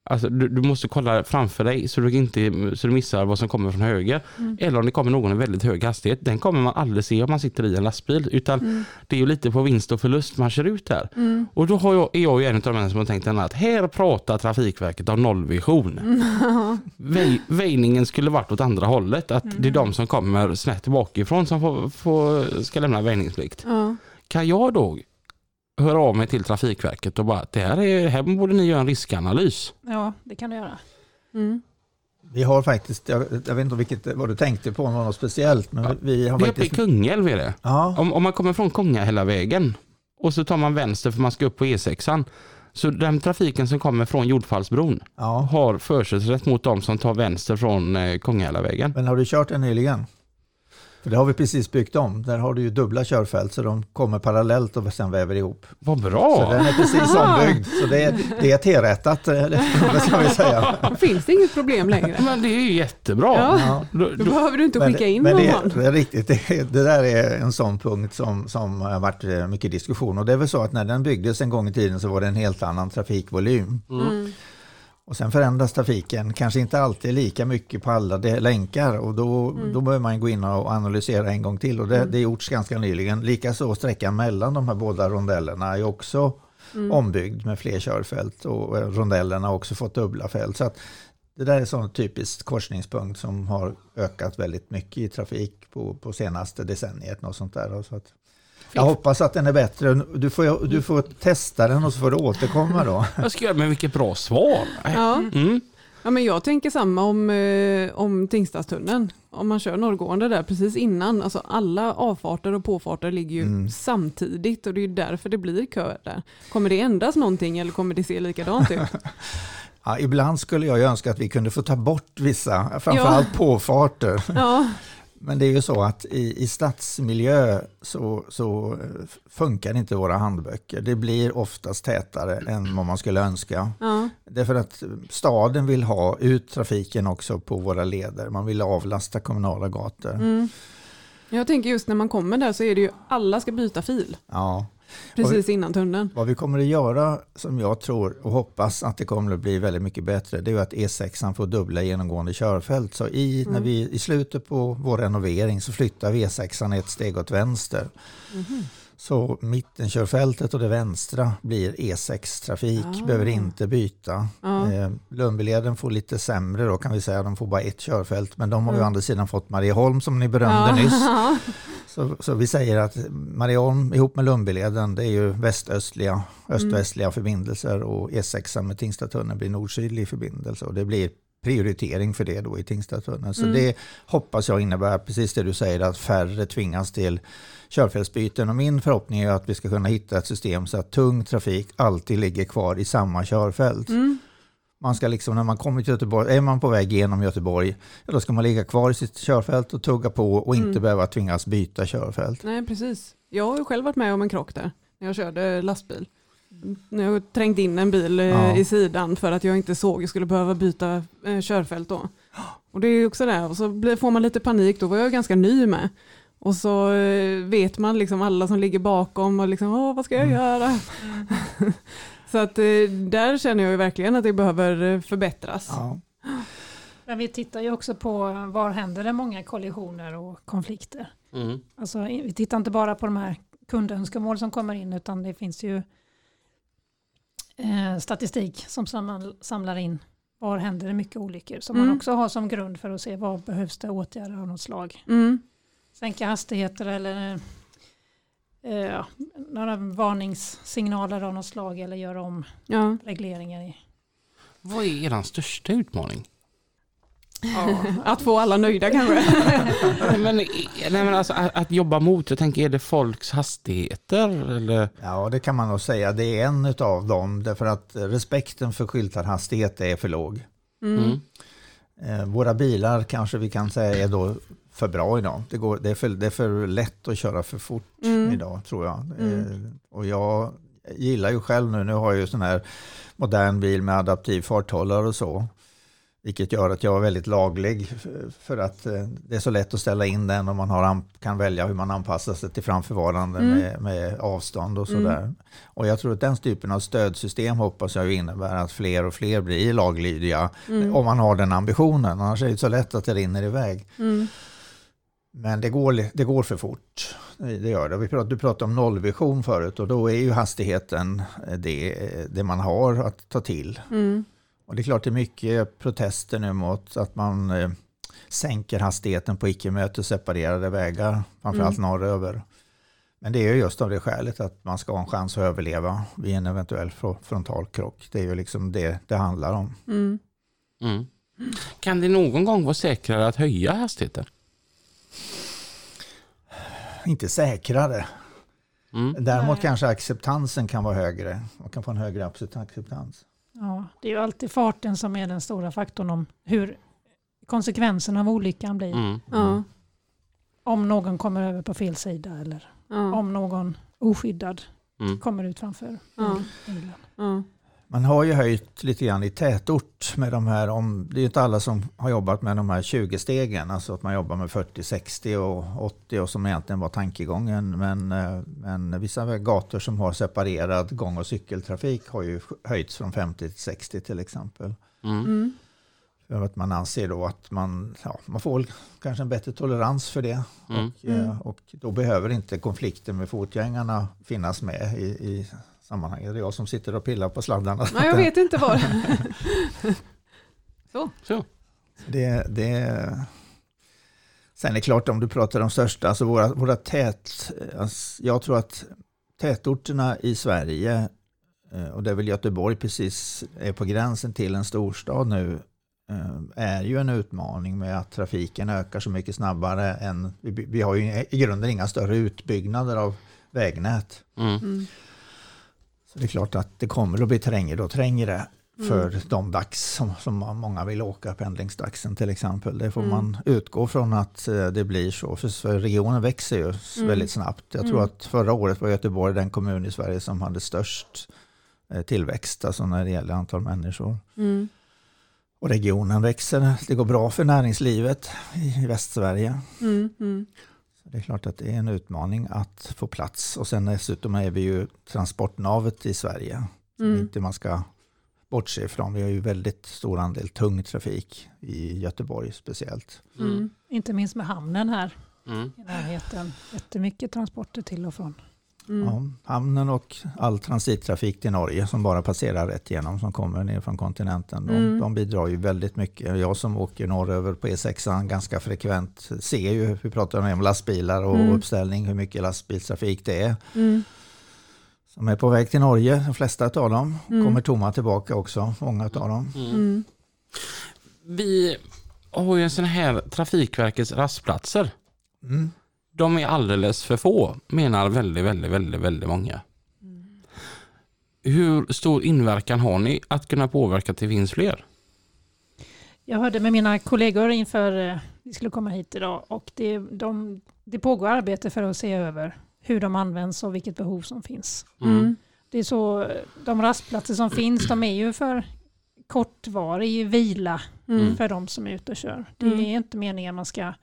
Alltså, du, du måste kolla framför dig så du, inte, så du missar vad som kommer från höger. Eller om det kommer någon i väldigt hög hastighet. Den kommer man aldrig se om man sitter i en lastbil. Utan det är ju lite på vinst och förlust man kör ut här. Och då har jag, är jag ju en av de som har tänkt att här pratar Trafikverket om nollvision. Väj, väjningen skulle varit åt andra hållet. Att det är de som kommer snett bakifrån som får, får, ska lämna väjningsplikt. Kan jag då höra av mig till Trafikverket och bara att det här, är, här borde ni göra en riskanalys. Ja, det kan du göra. Mm. Vi har faktiskt, jag, jag vet inte vilket, vad du tänkte på, något speciellt, men Ja. vi har Det är uppe i. Kungälv är det. Ja, Om, om man kommer från Konga hela vägen och så tar man vänster för man ska upp på E6an. Så den trafiken som kommer från Jordfallsbron ja. har förkörsrätt mot de som tar vänster från eh, Kongahällavägen. Men har du kört den nyligen? För det har vi precis byggt om. Där har du ju dubbla körfält så de kommer parallellt och sen väver ihop. Vad Så bra! den är precis ombyggd. Så det är, det är T-rättat, eh, det ska vi säga. Finns det inget problem längre. Men det är ju jättebra. Ja. Ja. Då, Då då, behöver du inte Men, skicka in men det, någon. det är riktigt, det, det där är en sån punkt som, som har varit eh, mycket diskussion. Och det är väl så att när den byggdes en gång i tiden så var det en helt annan trafikvolym. Mm. Och sen förändras trafiken, kanske inte alltid lika mycket på alla länkar och då, Mm. då behöver man gå in och analysera en gång till och det, det är gjorts ganska nyligen. Likaså sträckan mellan de här båda rondellerna är också Mm. ombyggd med fler körfält och rondellerna har också fått dubbla fält. Så att det där är sån typiskt korsningspunkt som har ökat väldigt mycket i trafik på, på senaste decenniet. Och sånt där. Så att, jag hoppas att den är bättre. Du får, du får testa den och så får du återkomma då. jag ska göra, men vilket bra svar. Ja. Mm. Ja, men jag tänker samma om, eh, om Tingstadstunneln. Om man kör norrgående där precis innan, alltså alla avfarter och påfarter ligger ju Mm. samtidigt och det är därför det blir kö där. Kommer det ändras någonting eller kommer det se likadant ut? Ja, ibland skulle jag ju önska att vi kunde få ta bort vissa, framförallt påfarter. Ja, Men det är ju så att i, i stadsmiljö så, så funkar inte våra handböcker. Det blir oftast tätare än vad man skulle önska. ja, Därför att staden vill ha ut trafiken också på våra leder. Man vill avlasta kommunala gator. mm. Jag tänker just när man kommer där så är det ju alla ska byta fil Ja. Precis innan tunneln. Vad vi kommer att göra, som jag tror och hoppas att det kommer att bli väldigt mycket bättre, det är att E6 får dubbla genomgående körfält. Så i, när vi, i slutet på vår renovering så flyttar vi E6 ett steg åt vänster. Så mittenkörfältet och det vänstra blir E6-trafik, Ah. behöver inte byta. Ja. Eh, Lundbyleden får lite sämre då kan vi säga, de får bara ett körfält. Men de har ju å Mm. andra sidan fått Marieholm som ni berömde nyss. Ja. Så, så vi säger att Marieholm ihop med Lundbyleden det är ju västöstliga, öst-västliga förbindelser och E6 med Tingstadtunneln blir nord-sydlig förbindelse och det blir prioritering för det då i Tingstadtunneln. Så Mm. det hoppas jag innebär precis det du säger att färre tvingas till körfältsbyten och min förhoppning är att vi ska kunna hitta ett system så att tung trafik alltid ligger kvar i samma körfält. Mm. Man ska liksom, när man kommer till Göteborg, är man på väg genom Göteborg, ja, då ska man ligga kvar i sitt körfält och tugga på och inte Mm. behöva tvingas byta körfält. Nej, precis. Jag har ju själv varit med om en krock där när jag körde lastbil. När jag trängt in en bil eh, Ja. i sidan för att jag inte såg jag skulle behöva byta eh, körfält då. Och det är också där, och så får man lite panik, då var jag ganska ny med. Och så eh, vet man liksom alla som ligger bakom och liksom, Åh, vad ska jag göra? så att eh, där känner jag ju verkligen att det behöver eh, förbättras. Ja. Men vi tittar ju också på var händer det många kollisioner och konflikter. Mm. Alltså, vi tittar inte bara på de här kundönskemål som kommer in utan det finns ju eh, statistik som samlar, samlar in var händer det mycket olyckor som Mm. man också har som grund för att se var behövs det åtgärder av något slag. Mm. Sänka hastigheter eller eh, några varningssignaler av något slag eller göra om Ja. regleringar. I. Vad är er största utmaning? Ja, att få alla nöjda kanske. men, nej, men alltså, att, att jobba mot, jag tänker, är det folks hastigheter? Eller? Ja, det kan man nog säga. Det är en av dem, därför att respekten för skyltad hastighet är för låg. Mm. Eh, våra bilar kanske vi kan säga är då för bra idag. Det, går, det, är, för, det är för lätt att köra för fort Mm. idag, tror jag. Mm. Eh, och jag gillar ju själv nu, nu har jag ju sån här modern bil med adaptiv farthållare och så. Vilket gör att jag är väldigt laglig för att eh, det är så lätt att ställa in den och man har, an- kan välja hur man anpassar sig till framförvarande Mm. med, med avstånd och Mm. sådär. Och jag tror att den typen av stödsystem hoppas jag innebär att fler och fler blir laglydiga Mm. om man har den ambitionen. Annars är det så lätt att det rinner iväg. Mm. Men det går, det går för fort. Det gör det. Vi pratade, du pratade om nollvision förut och då är ju hastigheten det, det man har att ta till. Mm. Och det är klart det är mycket protester nu mot att man eh, sänker hastigheten på icke-mötesseparerade vägar, framförallt Mm. norröver. Men det är ju just av det skälet att man ska ha en chans att överleva vid en eventuell fro- frontalkrock. Det är ju liksom det det handlar om. Mm. Mm. Kan det någon gång vara säkrare att höja hastigheten? Inte säkrare. Mm. Däremot Nej. kanske acceptansen kan vara högre. Man kan få en högre accept- acceptans. Ja, det är ju alltid farten som är den stora faktorn om hur konsekvenserna av olyckan blir. Mm. Ja. Om någon kommer över på fel sida eller om någon oskyddad Mm. kommer ut framför bilen. Man har ju höjt lite grann i tätort med de här, om, det är ju inte alla som har jobbat med de här 20-stegen, alltså att man jobbar med 40, 60 och 80 och som egentligen var tankegången. Men, eh, men vissa gator som har separerad gång- och cykeltrafik har ju höjts från 50 till 60 till exempel. Mm. Mm. För att man anser då att man, ja, man får kanske en bättre tolerans för det. Mm. Och, eh, och då behöver inte konflikter med fotgängarna finnas med i, i sammanhanget. Det är jag som sitter och pillar på sladdarna. Nej, jag vet inte vad. Så. Det, det, sen är det klart om du pratar om största, alltså våra, våra tät, alltså jag tror att tätorterna i Sverige, eh, och det är väl Göteborg precis är på gränsen till en storstad nu, eh, är ju en utmaning med att trafiken ökar så mycket snabbare än, vi, vi har ju i grunden inga större utbyggnader av vägnät. Mm. Mm. Så det är klart att det kommer att bli trängre och trängre Mm. för de dags som, som många vill åka, pendlingsdagen till exempel. Det får Mm. man utgå från att eh, det blir så, för regionen växer ju Mm. väldigt snabbt. Jag tror Mm. att förra året var Göteborg den kommun i Sverige som hade störst eh, tillväxt, alltså när det gäller antal människor. Mm. Och regionen växer, det går bra för näringslivet i Västsverige. Så det är klart att det är en utmaning att få plats. Och sen dessutom är vi ju transportnavet i Sverige. Som Mm. inte man ska bortse ifrån. Vi har ju väldigt stor andel tung trafik i Göteborg speciellt. Mm. Inte minst med hamnen här Mm. i närheten. Jättemycket transporter till och från. Mm. Ja, hamnen och all transittrafik till Norge som bara passerar rätt igenom som kommer ner från kontinenten. De, Mm. de bidrar ju väldigt mycket. Jag som åker norröver på E6 ganska frekvent ser ju, vi pratar om lastbilar och Mm. uppställning, hur mycket lastbilstrafik det är. Mm. Som är på väg till Norge, de flesta av dem. Mm. Kommer tomma tillbaka också, många av dem. Mm. Mm. Vi har ju en sån här Trafikverkets rastplatser. Mm. De är alldeles för få, menar väldigt, väldigt, väldigt, väldigt många. Hur stor inverkan har ni att kunna påverka att det finns fler? Jag hörde med mina kollegor inför eh, vi skulle komma hit idag och det, de, det pågår arbete för att se över hur de används och vilket behov som finns. Mm. Det är så, de rastplatser som finns, de är ju för kortvarig vila Mm. för de som är ute och kör. Det Mm. är inte meningen att man ska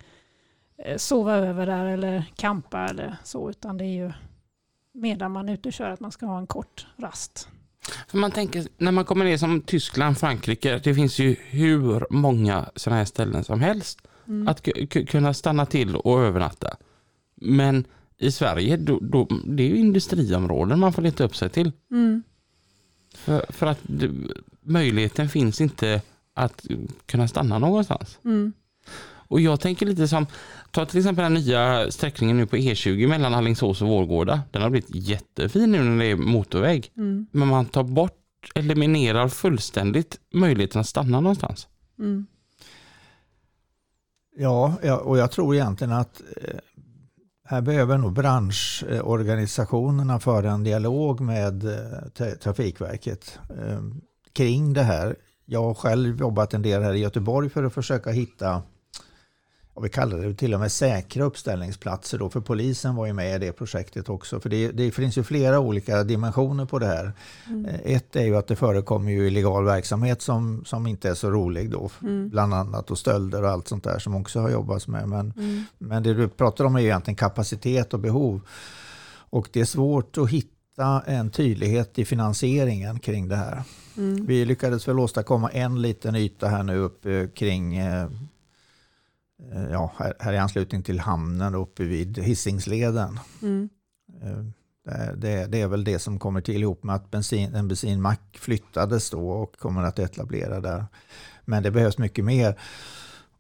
sova över där eller campa eller så, utan det är ju medan man är ute och kör att man ska ha en kort rast. För man tänker, när man kommer ner som Tyskland, Frankrike, det finns ju hur många sådana här ställen som helst Mm. att ku- ku- kunna stanna till och övernatta. Men i Sverige, då, då, det är ju industriområden man får leta upp sig till. Mm. För, för att möjligheten finns inte att kunna stanna någonstans. Mm. Och jag tänker lite som, ta till exempel den nya sträckningen nu på E20 mellan Alingsås och Vårgårda. Den har blivit jättefin nu när det är motorväg. Mm. Men man tar bort, eliminerar fullständigt möjligheten att stanna någonstans. Mm. Ja, och jag tror egentligen att eh, här behöver nog branschorganisationerna föra en dialog med eh, tra- Trafikverket eh, kring det här. Jag har själv jobbat en del här i Göteborg för att försöka hitta, och vi kallar det till och med säkra uppställningsplatser då, för polisen var ju med i det projektet också. För det, det finns ju flera olika dimensioner på det här. Eh, Ett är ju att det förekommer ju illegal verksamhet som, som inte är så rolig då, bland annat och stölder och allt sånt där som också har jobbats med. Men, men det du pratar om är ju egentligen kapacitet och behov. Och det är svårt att hitta en tydlighet i finansieringen kring det här. Vi lyckades väl åstadkomma en liten yta här nu uppe kring eh, eh, ja, här, här i anslutning till hamnen uppe vid Hisingsleden. Mm. Eh, Det, det, det är väl det som kommer till ihop med att bensin, en bensinmack flyttades då och kommer att etablera där. Men det behövs mycket mer.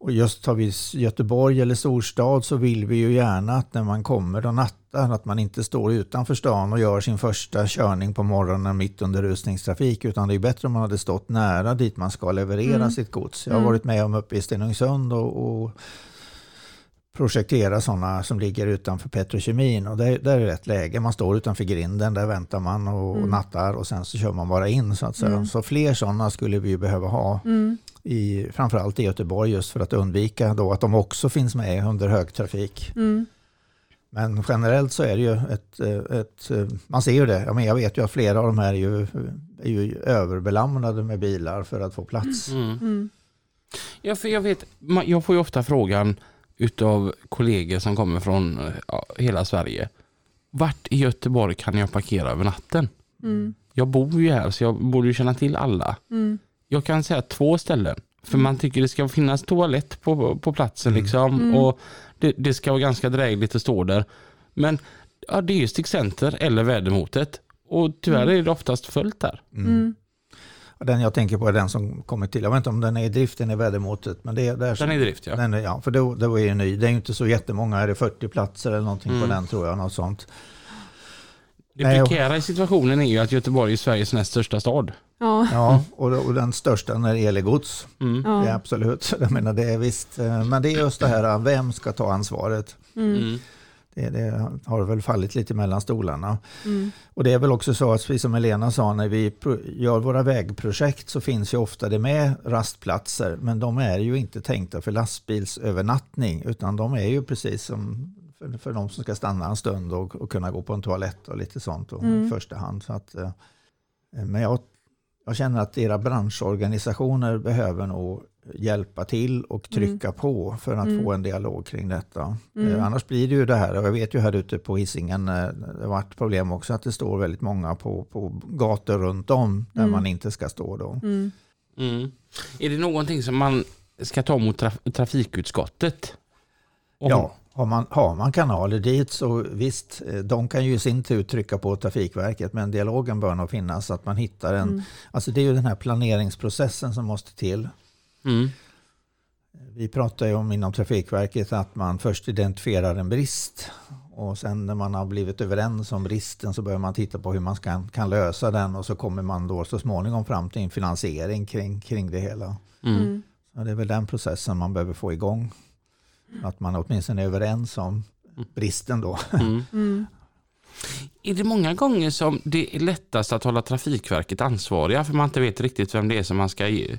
Och just tar vi Göteborg eller storstad så vill vi ju gärna att när man kommer och nattar att man inte står utanför stan och gör sin första körning på morgonen mitt under rusningstrafik utan det är bättre om man hade stått nära dit man ska leverera sitt gods. Jag har varit med om uppe i Stenungsund och, och projektera sådana som ligger utanför petrokemin och där, där är det rätt läge. Man står utanför grinden, där väntar man och, och nattar och sen så kör man bara in så att säga. Så fler sådana skulle vi ju behöva ha. I, framförallt i Göteborg just för att undvika då att de också finns med under högtrafik. Mm. Men generellt så är det ju ett, ett man ser ju det, ja, men jag vet ju att flera av de här är ju, är ju överbelamrade med bilar för att få plats. Mm. Ja, för jag vet, jag får ju ofta frågan utav kollegor som kommer från ja, hela Sverige. Vart i Göteborg kan jag parkera över natten? Mm. Jag bor ju här så jag borde ju känna till alla. Mm. Jag kan säga två ställen. För man tycker det ska finnas toalett på, på platsen liksom. Mm. Och det, det ska vara ganska drägligt att stå där. Men ja, det är ju Center eller vädermotet. Och tyvärr är det oftast fullt där. Mm. Den jag tänker på är den som kommer till, jag vet inte om den är i drift, den är vädermotet. Men det är, där Den är i drift ja. Den är, ja, för då, då är ju ny. Det är ju inte så jättemånga, är det 40 platser eller någonting Mm. på den tror jag, något sånt. Det prekära i situationen är ju att Göteborg är Sveriges näst största stad. Ja. Ja, och, och den största när det gäller gods. Mm. Det är Ja. absolut, jag menar det är visst. eh, Men det är just det här, vem ska ta ansvaret? Mm. Det, det har väl fallit lite mellan stolarna. Mm. Och det är väl också så att, precis som Elena sa, när vi gör våra vägprojekt så finns ju ofta det med rastplatser, men de är ju inte tänkta för lastbilsövernattning, utan de är ju precis som för, för de som ska stanna en stund och, och kunna gå på en toalett och lite sånt då, Mm. i första hand. Så att, eh, men jag, jag känner att era branschorganisationer behöver nog hjälpa till och trycka på för att Mm. få en dialog kring detta. Mm. Eh, annars blir det ju det här, och jag vet ju här ute på Hisingen, eh, det har varit problem också att det står väldigt många på, på gator runt om där Mm. man inte ska stå då. Mm. Mm. Är det någonting som man ska ta mot traf- trafikutskottet? Om- Ja, har man, har man kanaler dit så visst, eh, de kan ju i sin tur trycka på Trafikverket, men dialogen bör nog finnas så att man hittar en... Mm. Alltså det är ju den här planeringsprocessen som måste till. Mm. Vi pratar ju om inom Trafikverket att man först identifierar en brist och sen när man har blivit överens om bristen så börjar man titta på hur man kan, kan lösa den och så kommer man då så småningom fram till en finansiering kring, kring det hela. Mm. Mm. Så det är väl den processen man behöver få igång. Att man åtminstone är överens om bristen då. Mm. Mm. Är det många gånger som det är lättast att hålla Trafikverket ansvariga för man inte vet riktigt vem det är som man ska ge,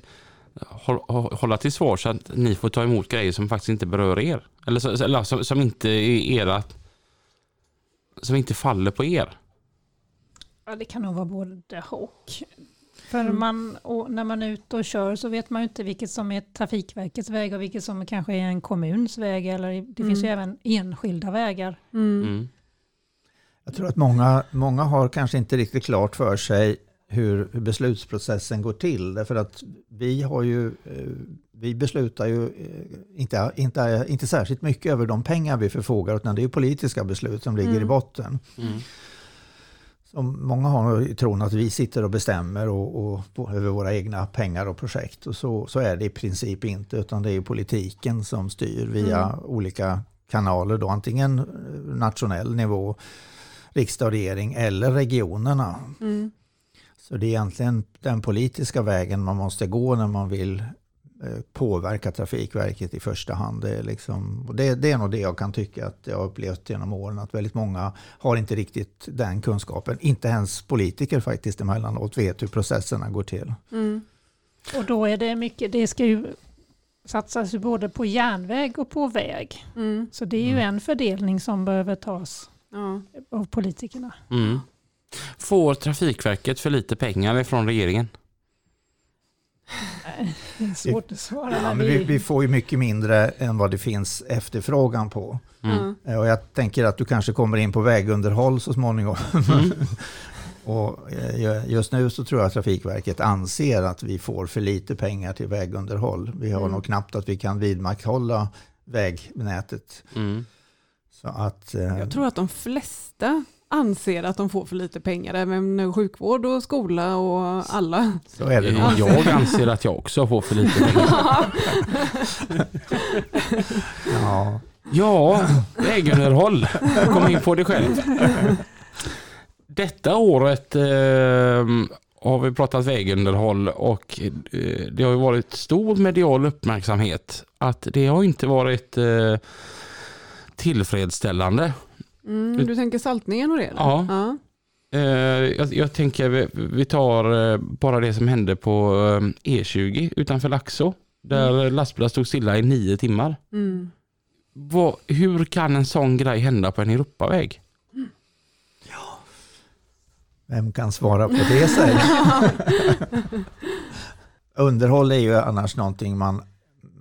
hålla till svar så att ni får ta emot grejer som faktiskt inte berör er? Eller, så, eller som, som inte är era som inte faller på er? Ja, det kan nog vara både och. För Mm. man, och när man är ute och kör så vet man ju inte vilket som är Trafikverkets väg och vilket som kanske är en kommuns väg. Eller det finns ju Mm. även enskilda vägar. Mm. Mm. Jag tror att många, många har kanske inte riktigt klart för sig hur, beslutsprocessen går till. Därför att vi har ju, eh, vi beslutar ju eh, inte, inte, inte särskilt mycket över de pengar vi förfogar utan det är politiska beslut som ligger Mm. i botten. Mm. Så många har tron att vi sitter och bestämmer och, och, över våra egna pengar och projekt. Och så, så är det i princip inte, utan det är politiken som styr via Mm. olika kanaler. Då, antingen nationell nivå, riksdag och regering eller regionerna. Mm. Så det är egentligen den politiska vägen man måste gå när man vill eh, påverka Trafikverket i första hand. Det är, liksom, och det, det är nog det jag kan tycka att jag har upplevt genom åren, att väldigt många har inte riktigt den kunskapen. Inte ens politiker faktiskt emellanåt vet hur processerna går till. Mm. Och då är det mycket, det ska ju satsas ju både på järnväg och på väg. Mm. Så det är ju en fördelning som behöver tas av politikerna. Får Trafikverket för lite pengar från regeringen? Det är svårt att svara. Ja, men vi, vi får ju mycket mindre än vad det finns efterfrågan på. Mm. Eh, Och jag tänker att du kanske kommer in på vägunderhåll så småningom. Mm. och eh, just nu så tror jag att Trafikverket anser att vi får för lite pengar till vägunderhåll. Vi har Mm. nog knappt att vi kan vidmakthålla vägnätet. Mm. Så att, eh, Jag tror att de flesta anser att de får för lite pengar, även sjukvård och skola och alla. så är det nog. Jag anser att jag också får för lite pengar. Ja. Ja, vägunderhåll. Kom in på det själv. Detta året eh, har vi pratat vägunderhåll och eh, det har ju varit stor medial uppmärksamhet att det har inte varit eh, tillfredsställande. Mm, du tänker saltningen och det? Eller? Ja. ja. Eh, jag, jag tänker vi, vi tar eh, bara det som hände på eh, E20 utanför Laxå där lastbilar stod stilla i nio timmar. Mm. Vad, hur kan en sån grej hända på en Europaväg? Vem kan svara på det Underhåll är ju annars någonting man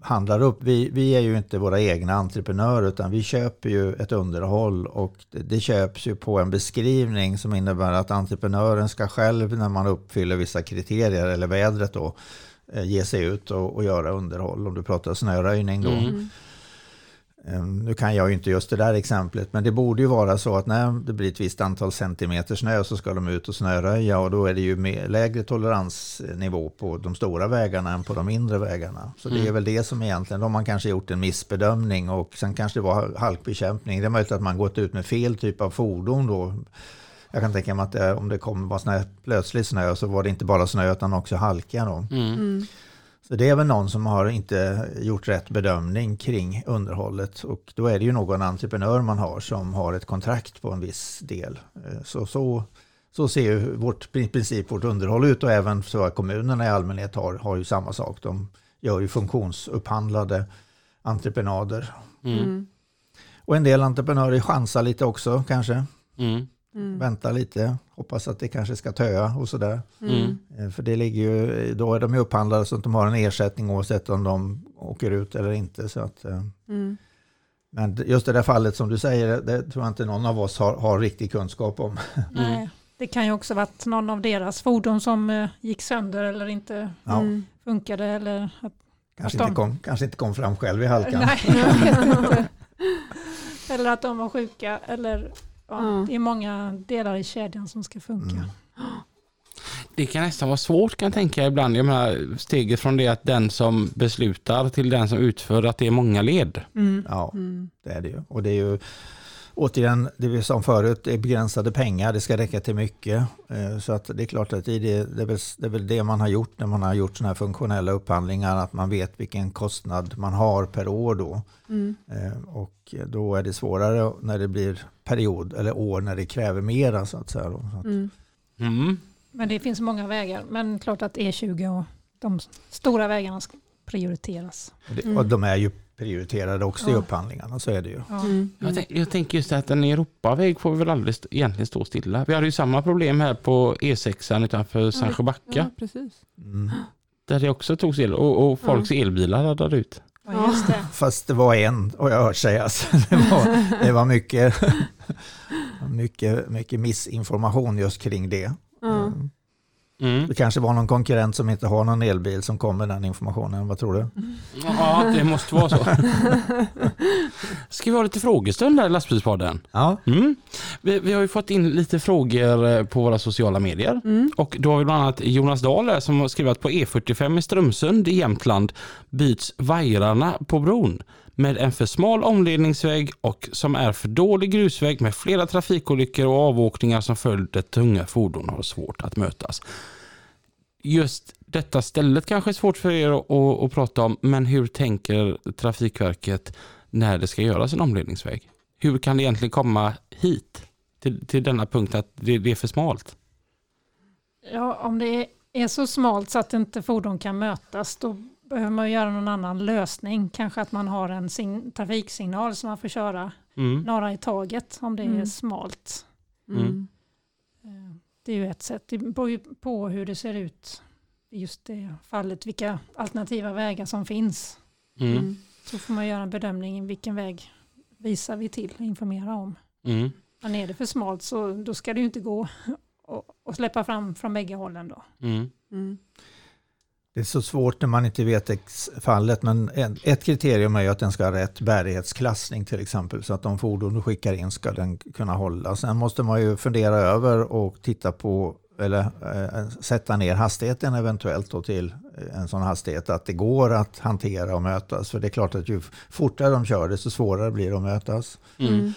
handlar upp. Vi, vi är ju inte våra egna entreprenörer utan vi köper ju ett underhåll och det, det köps ju på en beskrivning som innebär att entreprenören ska själv när man uppfyller vissa kriterier eller vädret då eh, ge sig ut och, och göra underhåll. Om du pratar snöröjning då. Mm. Ehm, Nu kan jag ju inte just det där exemplet, men det borde ju vara så att när det blir ett visst antal centimeter snö så ska de ut och snöröja och då är det ju mer, lägre toleransnivå på de stora vägarna än på de mindre vägarna. Så det är väl det som egentligen, då har man kanske gjort en missbedömning och sen kanske det var halkbekämpning. Det är möjligt att man gått ut med fel typ av fordon då. Jag kan tänka mig att det, om det kommer vara sån här plötslig snö så var det inte bara snö utan också halka då. Mm. Mm. Så det är väl någon som har inte gjort rätt bedömning kring underhållet och då är det ju någon entreprenör man har som har ett kontrakt på en viss del. Eh, Så, så, så ser ju vårt, i princip vårt underhåll ut och även så att kommunerna i allmänhet har, har ju samma sak. De gör ju funktionsupphandlade entreprenader. Mm. Mm. Och en del entreprenörer chansar lite också kanske, Mm. Mm. väntar lite, hoppas att det kanske ska töa och sådär. Mm. Eh, För det ligger ju, då är de ju upphandlade så att de har en ersättning oavsett om de åker ut eller inte. Så att, eh, Mm. men just det där fallet som du säger, det tror jag inte någon av oss har, har riktig kunskap om. nej, det kan ju också varit någon av deras fordon som eh, gick sönder eller inte Ja, Mm. funkade. Eller att, kanske, de- inte kom, kanske inte kom fram själv i halkan. nej, jag vet inte. Eller att de var sjuka. Eller, ja. Det är många delar i kedjan som ska funka. Mm. Det kan nästan vara svårt kan jag tänka ibland. Jag menar, steget från det att den som beslutar till den som utför att det är många led. Mm. Ja, Mm. det är det ju. Och det är ju återigen, det vi sa förut, det är begränsade pengar, det ska räcka till mycket. Eh, Så att det är klart att i det, det, är väl, det är väl det man har gjort när man har gjort sådana här funktionella upphandlingar, att man vet vilken kostnad man har per år då. Mm. Eh, Och då är det svårare när det blir period eller år när det kräver mera så att säga. Då. Så att, Mm. Mm. Men det finns många vägar. Men klart att E20 och de stora vägarna ska prioriteras. och det, Mm. och de är ju prioriterade också i Ja. upphandlingarna, så är det ju. Ja. Mm. Jag, tänk, jag tänker just att en Europaväg får vi väl aldrig st- egentligen stå stilla. Vi hade ju samma problem här på E6 utanför Sandsjöbacka. Ja, precis. Mm. Där det också togs el och, och folks elbilar laddade ut. Ja, just det. Fast det var en, och jag har hört sägas. Det var, det var mycket, mycket, mycket missinformation just kring det. Ja. Mm. Det kanske var någon konkurrent som inte har någon elbil som kom med den informationen. Vad tror du? Ja, det måste vara så. Ska vi ha lite frågestund här i lastbilspodden? Ja, Mm. Vi, vi har ju fått in lite frågor eh, på våra sociala medier. Mm. Och då har vi bland annat Jonas Dahl som har skrivit att på E45 i Strömsund i Jämtland byts vajrarna på bron med en för smal omledningsväg och som är för dålig grusväg med flera trafikolyckor och avåkningar som följd där tunga fordon har svårt att mötas. just detta stället kanske är svårt för er att, att, att prata om, men hur tänker Trafikverket när det ska göras en omledningsväg? Hur kan det egentligen komma hit? Till, till denna punkt att det, det är för smalt? Ja, om det är så smalt så att inte fordon kan mötas, då behöver man göra någon annan lösning. Kanske att man har en sin, trafiksignal som man får köra Mm. några i taget om det är Mm. smalt. Mm. Eh, Det är ju ett sätt. Det beror ju på hur det ser ut i just det fallet, vilka alternativa vägar som finns. Mm. Så får man göra en bedömning i vilken väg visar vi till och informerar om. Mm. Men är det för smalt så då ska det ju inte gå att släppa fram från bägge hållen då. Mm. Mm. Det är så svårt när man inte vet ex- fallet, men ett kriterium är ju att den ska ha rätt bärighetsklassning till exempel, så att de fordon du skickar in ska den kunna hålla. Sen måste man ju fundera över och titta på, eller eh, sätta ner hastigheten eventuellt då till eh, en sån hastighet att det går att hantera och mötas. För det är klart att ju fortare de kör, desto svårare blir det att mötas. Mm.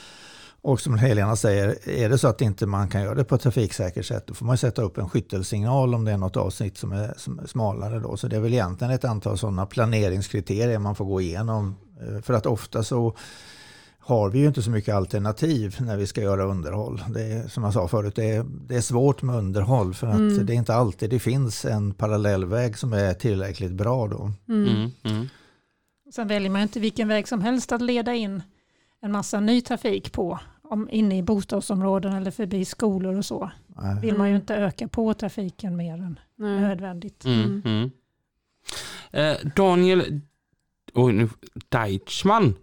Och som Helena säger, är det så att inte man kan göra det på ett trafiksäkert sätt, då får man sätta upp en skyttelsignal om det är något avsnitt som är, som är smalare. Då. Så det är väl egentligen ett antal sådana planeringskriterier man får gå igenom. Eh, För att ofta så har vi ju inte så mycket alternativ när vi ska göra underhåll. Det är, som jag sa förut, det är, det är svårt med underhåll för att Mm. det är inte alltid det finns en parallellväg som är tillräckligt bra då. Mm. Mm. Mm. Sen väljer man inte vilken väg som helst att leda in en massa ny trafik på. Om inne i bostadsområden eller förbi skolor och så. Nej. Vill man ju Mm. inte öka på trafiken mer än Nej. nödvändigt. Mm. Mm. Eh, Daniel oj, nu, Deichman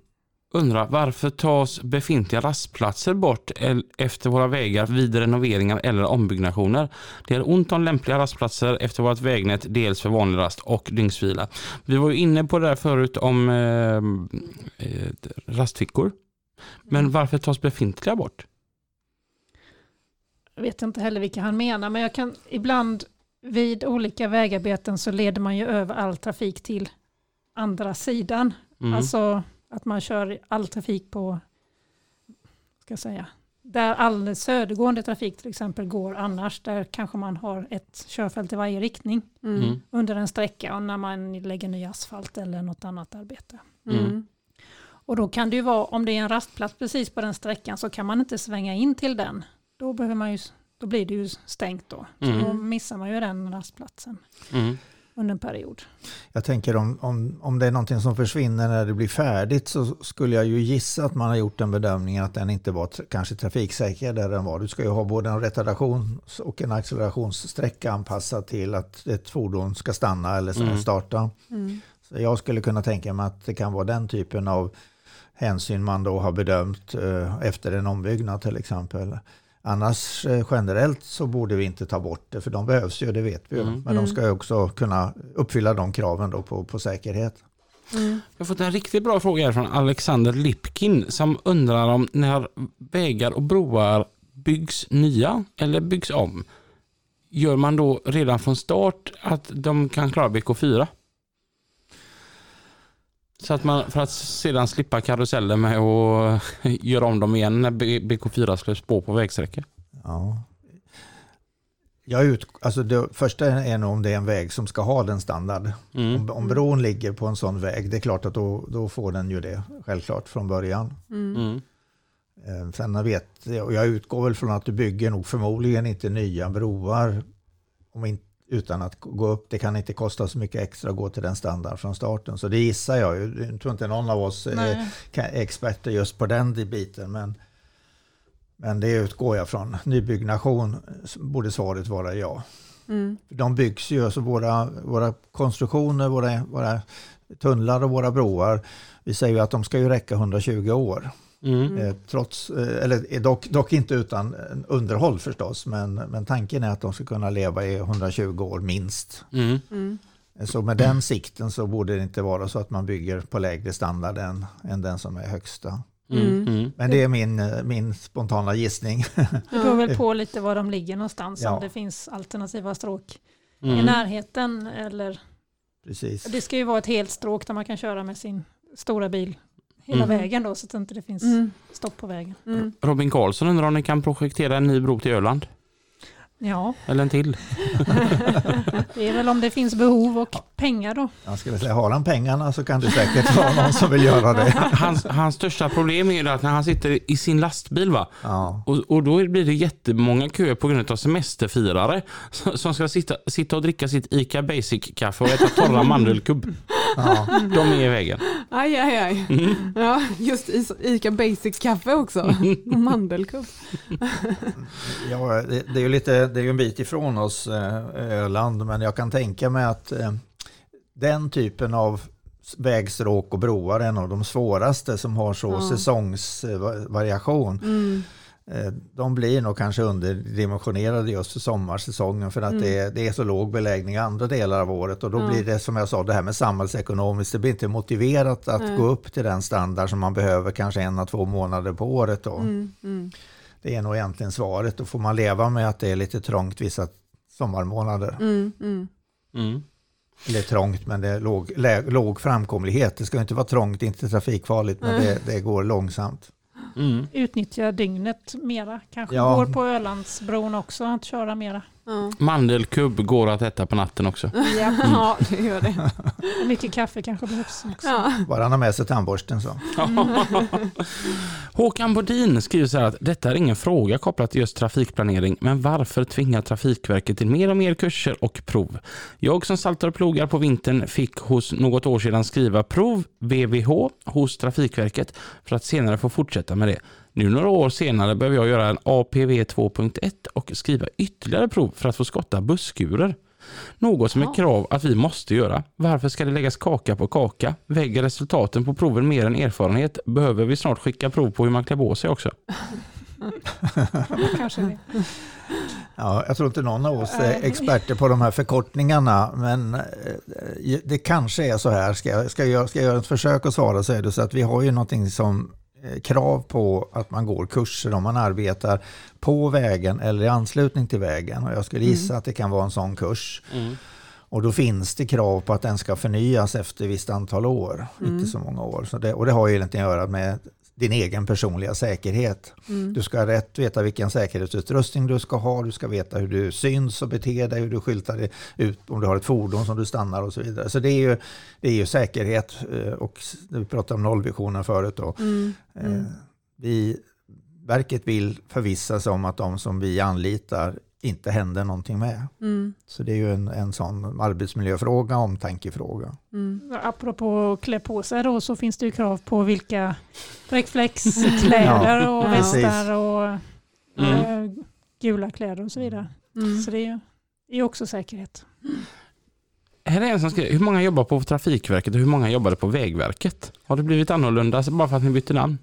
undrar varför tas befintliga rastplatser bort efter våra vägar vid renoveringar eller ombyggnationer? Det är ont om lämpliga rastplatser efter vårt vägnät, dels för vanlig rast och dygnsvila. Vi var ju inne på det där förut om eh, eh, rastfickor. Men varför tas befintliga bort? Jag vet inte heller vilka han menar, men jag kan ibland vid olika vägarbeten så leder man ju över all trafik till andra sidan. Mm. Alltså att man kör all trafik på, ska jag säga, där all södergående trafik till exempel går annars, där kanske man har ett körfält i varje riktning Mm. Mm. under en sträcka och när man lägger ny asfalt eller något annat arbete. Mm. Och då kan det ju vara, om det är en rastplats precis på den sträckan så kan man inte svänga in till den. Då, behöver man ju, då blir det ju stängt då. Så Mm. då missar man ju den rastplatsen Mm. under en period. Jag tänker om, om, om det är någonting som försvinner när det blir färdigt så skulle jag ju gissa att man har gjort den bedömningen att den inte var kanske trafiksäker där den var. Du ska ju ha både en retardations och en accelerationssträcka anpassad till att ett fordon ska stanna eller Mm. starta. Mm. Jag skulle kunna tänka mig att det kan vara den typen av hänsyn man då har bedömt eh, efter en ombyggnad till exempel. Annars eh, generellt så borde vi inte ta bort det för de behövs ju, det vet vi ju. Mm. Men de ska ju också kunna uppfylla de kraven då på, på säkerhet. Mm. Jag har fått en riktigt bra fråga här från Alexander Lipkin som undrar om när vägar och broar byggs nya eller byggs om, gör man då redan från start att de kan klara BK4? Så att man, för att sedan slippa karusellen med att göra om dem igen när B- BK4 släpps på på vägsträckor. Ja. Jag ut, alltså det första är nog om det är en väg som ska ha den standard. Mm. Om, om bron ligger på en sån väg, det är klart att då, då får den ju det självklart från början. Mm. Mm. Eh, Sen vet jag, och jag utgår väl från att du bygger nog förmodligen inte nya broar om in, utan att gå upp. Det kan inte kosta så mycket extra att gå till den standard från starten. Så det gissar jag. Jag tror inte någon av oss Nej. är experter just på den biten. Men, men det utgår jag från. Nybyggnation borde svaret vara ja. Mm. De byggs ju, alltså våra, våra konstruktioner, våra, våra tunnlar och våra broar. Vi säger ju att de ska ju räcka 120 år. Mm. Eh, trots, eh, eller eh, dock, dock inte utan underhåll förstås, men, men tanken är att de ska kunna leva i 120 år minst. Mm. Mm. Så med den sikten så borde det inte vara så att man bygger på lägre standard än, än den som är högsta. Mm. Mm. Men det är min, min spontana gissning. Det beror väl på lite var de ligger någonstans, Ja. om det finns alternativa stråk i Mm. närheten. Eller, Precis. det ska ju vara ett helt stråk där man kan köra med sin stora bil hela Mm. vägen då, så att det inte finns Mm. stopp på vägen. Mm. Robin Karlsson undrar om ni kan projektera en ny bro till Öland? Ja, Eller en till. det är väl om det finns behov och pengar då. Jag skulle säga, har han pengarna så kan det säkert vara någon som vill göra det. Hans, hans största problem är ju att när han sitter i sin lastbil va? Ja. Och, och då blir det jättemånga köer på grund av semesterfirare som ska sitta, sitta och dricka sitt ICA Basic-kaffe och äta torra mandelkubb. Ja. De är i vägen. Aj, aj, aj. Ja, just Ica Basic-kaffe också. Och mandelkubb. Ja, det, det är ju lite, det är ju en bit ifrån oss, eh, Öland, men jag kan tänka mig att eh, den typen av vägstråk och broar är en av de svåraste som har så Ja. säsongsvariation. Mm. Eh, De blir nog kanske underdimensionerade just för sommarsäsongen för att Mm. det, är, det är så låg beläggning i andra delar av året och då Ja. blir det som jag sa det här med samhällsekonomiskt, det blir inte motiverat att Nej. gå upp till den standard som man behöver kanske en, två månader på året då. Mm. Mm. Det är nog egentligen svaret. Då får man leva med att det är lite trångt vissa sommarmånader. Eller trångt, men det är låg, låg framkomlighet. Det ska inte vara trångt, inte trafikfarligt, men det, det går långsamt. Mm. Utnyttja dygnet mera. Kanske Ja. går på Ölandsbron också att köra mera. Ja. Mandelkubb går att äta på natten också. Ja. ja, det gör det. Mycket kaffe kanske behövs också. Ja. Bara han har med sig tandborsten så. Håkan Bodin skriver så här att detta är ingen fråga kopplat till just trafikplanering, men varför tvingar Trafikverket till mer och mer kurser och prov? Jag som saltar och plogar på vintern fick hos något år sedan skriva prov VVH hos Trafikverket för att senare få fortsätta med det. Nu några år senare behöver jag göra en APV 2.1 och skriva ytterligare prov för att få skotta busskurer. Något som är krav att vi måste göra. Varför ska det läggas kaka på kaka? Väger resultaten på proven mer än erfarenhet? Behöver vi snart skicka prov på hur man klär på sig också? Kanske det. Ja, jag tror inte någon av oss är experter på de här förkortningarna, men eh, det kanske är så här. Ska jag, ska jag, ska jag göra ett försök att svara så är det så att vi har ju någonting som krav på att man går kurser om man arbetar på vägen eller i anslutning till vägen. Och jag skulle gissa att det kan vara en sån kurs. Och då finns det krav på att den ska förnyas efter ett visst antal år, inte så många år. Så det, och det har ju egentligen att göra med din egen personliga säkerhet. Mm. Du ska ha rätt veta vilken säkerhetsutrustning du ska ha, du ska veta hur du syns och beter dig, hur du skyltar dig ut om du har ett fordon som du stannar och så vidare. Så det är ju, det är ju säkerhet eh, och vi pratade om nollvisionen förut då. Mm. Eh, Vi, verket vill förvissa sig om att de som vi anlitar inte händer någonting med. Mm. Så det är ju en, en sån arbetsmiljöfråga, omtankefråga. Mm. Apropå klä på sig då så finns det ju krav på vilka reflexkläder och Ja, precis. västar och Mm. eh, gula kläder och så vidare. Mm. Så det är ju är också säkerhet. Här är en som skriver, hur många jobbar på Trafikverket och hur många jobbade på Vägverket? Har det blivit annorlunda bara för att ni bytte namn?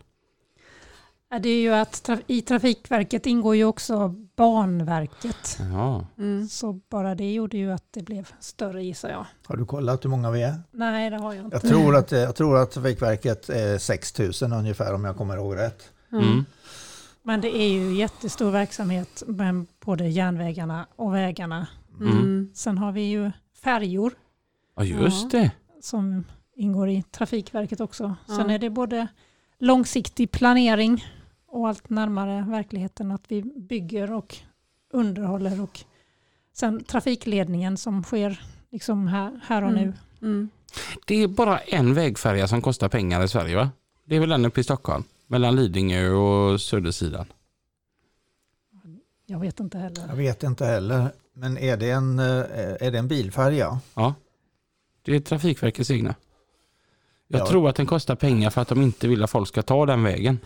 Det är ju att i Trafikverket ingår ju också Banverket. Ja. Mm. Så bara det gjorde ju att det blev större gissar jag. Har du kollat hur många vi är? Nej, det har jag inte. Jag tror att, jag tror att Trafikverket är 6 000 ungefär om jag kommer ihåg rätt. Mm. Men det är ju jättestor verksamhet med både järnvägarna och vägarna. Mm. Sen har vi ju färjor ja, just Ja. det. som ingår i Trafikverket också. Sen Ja. är det både långsiktig planering och allt närmare verkligheten att vi bygger och underhåller och sen trafikledningen som sker liksom här, här och Mm. nu. Mm. Det är bara en vägfärja som kostar pengar i Sverige va? Det är väl den uppe i Stockholm? Mellan Lidingö och södersidan. Jag vet inte heller. Jag vet inte heller. Men är det en, eh, är det en bilfärja? Ja. Det är Trafikverkets egna. Jag Ja. tror att den kostar pengar för att de inte vill att folk ska ta den vägen.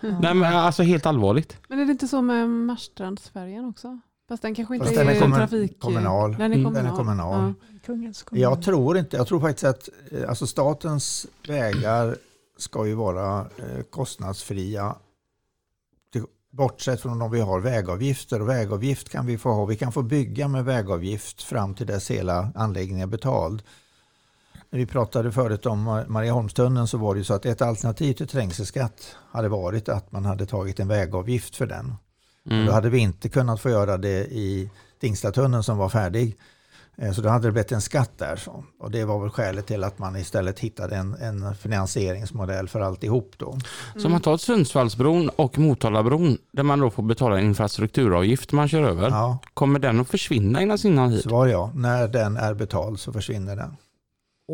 Nej men alltså helt allvarligt. Men är det inte så med Marstrandsfärjan också? Fast den kanske inte Fast är, den är kommun- trafik... kommunal. Den är Mm. kommunal. Den är kommunal. Kommun. Jag tror inte, jag tror faktiskt att eh, alltså statens vägar ska ju vara eh, kostnadsfria. Bortsett från om vi har vägavgifter och vägavgift kan vi få ha. Vi kan få bygga med vägavgift fram till dess hela anläggningen är betald. När vi pratade förut om Ma- Marieholmstunneln så var det ju så att ett alternativ till trängselskatt hade varit att man hade tagit en vägavgift för den. Men Då Mm. hade vi inte kunnat få göra det i Tingstadtunneln som var färdig. Eh, Så då hade det blivit en skatt där. Så. Och det var väl skälet till att man istället hittade en, en finansieringsmodell för alltihop då. Så om man tar Sundsvallsbron och Motalabron där man då får betala en infrastrukturavgift man kör över. Ja, Kommer den att försvinna innan sinan hit? svar ja. När den är betald så försvinner den.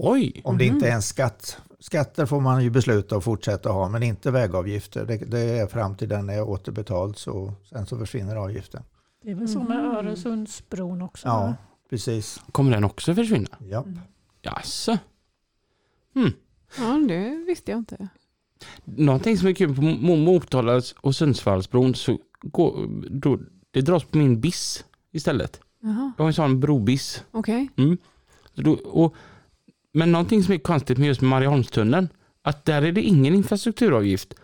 Oj! Om det inte är en skatt. Skatter får man ju besluta att fortsätta ha, men inte vägavgifter. Det, det är fram till den är återbetald, så sen så försvinner avgiften. Det är väl så med Mhm. Öresundsbron också? Ja, va? precis. Kommer den också försvinna? Ja. Jaså? Ja, det visste jag inte. Någonting som är kul på Mo- Motala och Sundsvallsbron så går, då, det dras på min biss istället. Jaha, Jag har en sån brobiss. okej. Mm. Så då, och, men någonting som är konstigt med just Marieholmstunneln, att där är det ingen infrastrukturavgift.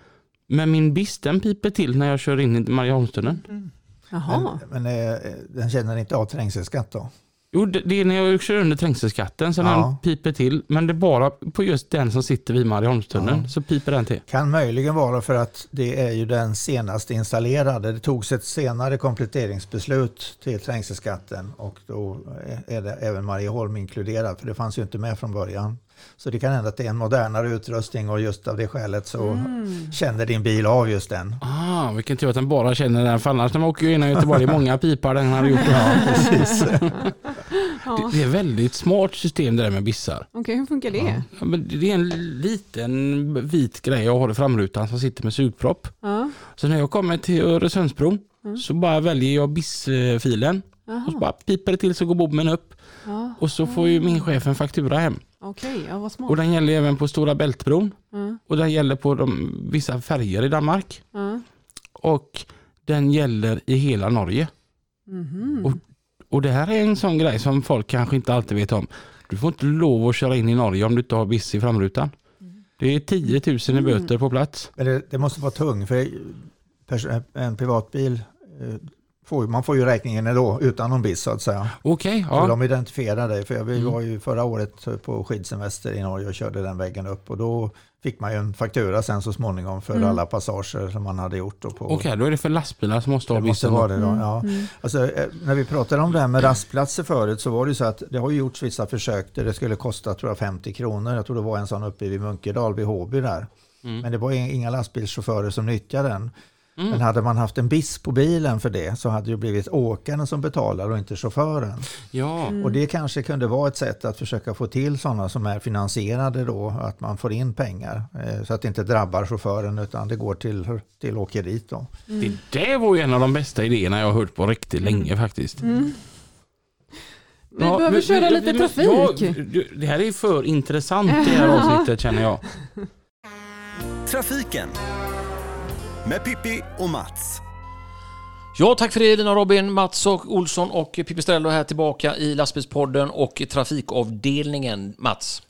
Men min biss den piper till när jag kör in i Marieholmstunneln. Jaha. Men, men eh, den känner inte av trängselskatt då? Jo, det, det är när jag kör under trängselskatten så Ja. den piper till. Men det är bara på just den som sitter vid Marieholmstunneln Ja. så piper den till. Kan möjligen vara för att det är ju den senast installerade. Det togs ett senare kompletteringsbeslut till trängselskatten och då är det även Marieholm inkluderat för det fanns ju inte med från början. Så det kan hända att det är en modernare utrustning och just av det skälet så Mm. känner din bil av just den. Ah, vilken tur att den bara känner den för annars när man åker genom Göteborg, det är många pipar den hade gjort. Ja, precis. Ja. Det, är ett väldigt smart system det där med bissar. Okej, hur funkar det? Ja, men det är en liten vit grej jag har i framrutan som sitter med sugpropp. Ja. Så när jag kommer till Öresundsbron Mm. så bara väljer jag bissfilen och så bara piper det till så går bommen upp Ja. och så får ju min chef en faktura hem. Okej, ja, vad smart. Och den gäller även på Stora Bältbron Ja. och den gäller på de, vissa färger i Danmark Ja. och den gäller i hela Norge. Mhm. Och- Och det här är en sån grej som folk kanske inte alltid vet om. Du får inte lov att köra in i Norge om du inte har biss i framrutan. Det är 10 000 i böter på plats. Men det, det måste vara tung för en privatbil eh, får, man får ju räkningen ändå utan någon biss så att säga. Okej, Så ja. de identifierar dig. För vi Mm. var ju förra året på skidsemester i Norge och körde den vägen upp. Och då fick man ju en faktura sen så småningom för Mm. alla passager som man hade gjort. Okej, då är det för lastbilar som måste ha det måste vara det då, ja. Mm. Alltså, eh, när vi pratade om det här med rastplatser förut så var det ju så att det har gjorts vissa försök där det skulle kosta tror jag, 50 kronor. Jag tror det var en sån uppe vid Munkedal vid Håby där. Mm. Men det var inga lastbilschaufförer som nyttjade den. Mm. Men hade man haft en biss på bilen för det så hade det blivit åkaren som betalar och inte chauffören. Ja, Mm. Och det kanske kunde vara ett sätt att försöka få till sådana som är finansierade då, att man får in pengar. Eh, så att det inte drabbar chauffören utan det går till, till åkeriet då. Mm. det där var ju en av de bästa idéerna jag har hört på riktigt länge faktiskt. Mm. Vi Ja, behöver men- köra men- lite men- trafik. Ja, det här är för intressant det här avsnittet känner jag. Trafiken med Pippi och Mats. Ja, tack för det Lina Robin, Mats och Olsson och Pipistrello här tillbaka i lastbilspodden och trafikavdelningen. Mats,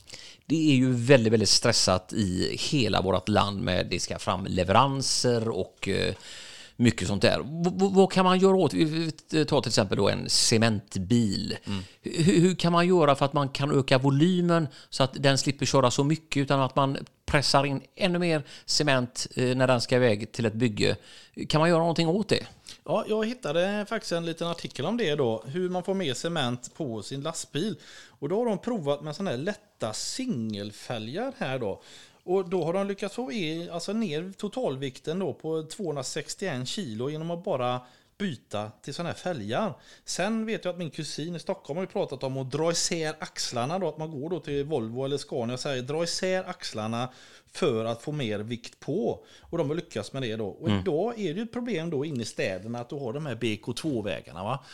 det är ju väldigt, väldigt stressat i hela vårt land med det ska fram leveranser och eh, mycket sånt där. V- vad kan man göra åt? Tar till exempel då en cementbil. Hur, hur kan man göra för att man kan öka volymen så att den slipper köra så mycket utan att man pressar in ännu mer cement eh, när den ska iväg till ett bygge? Kan man göra någonting åt det? Ja, jag hittade faktiskt en liten artikel om det då. Hur man får mer cement på sin lastbil. Och då har de provat med sådana här lätta singelfälgar här då. Och då har de lyckats få i, alltså ner totalvikten då på 261 kilo genom att bara byta till sådana här fälgar. Sen vet jag att min kusin i Stockholm har ju pratat om att dra isär axlarna då, att man går då till Volvo eller Scania och säger dra isär axlarna för att få mer vikt på. Och de har lyckats med det då. Och idag är det ju ett problem då inne i städerna att du har de här BK2-vägarna va.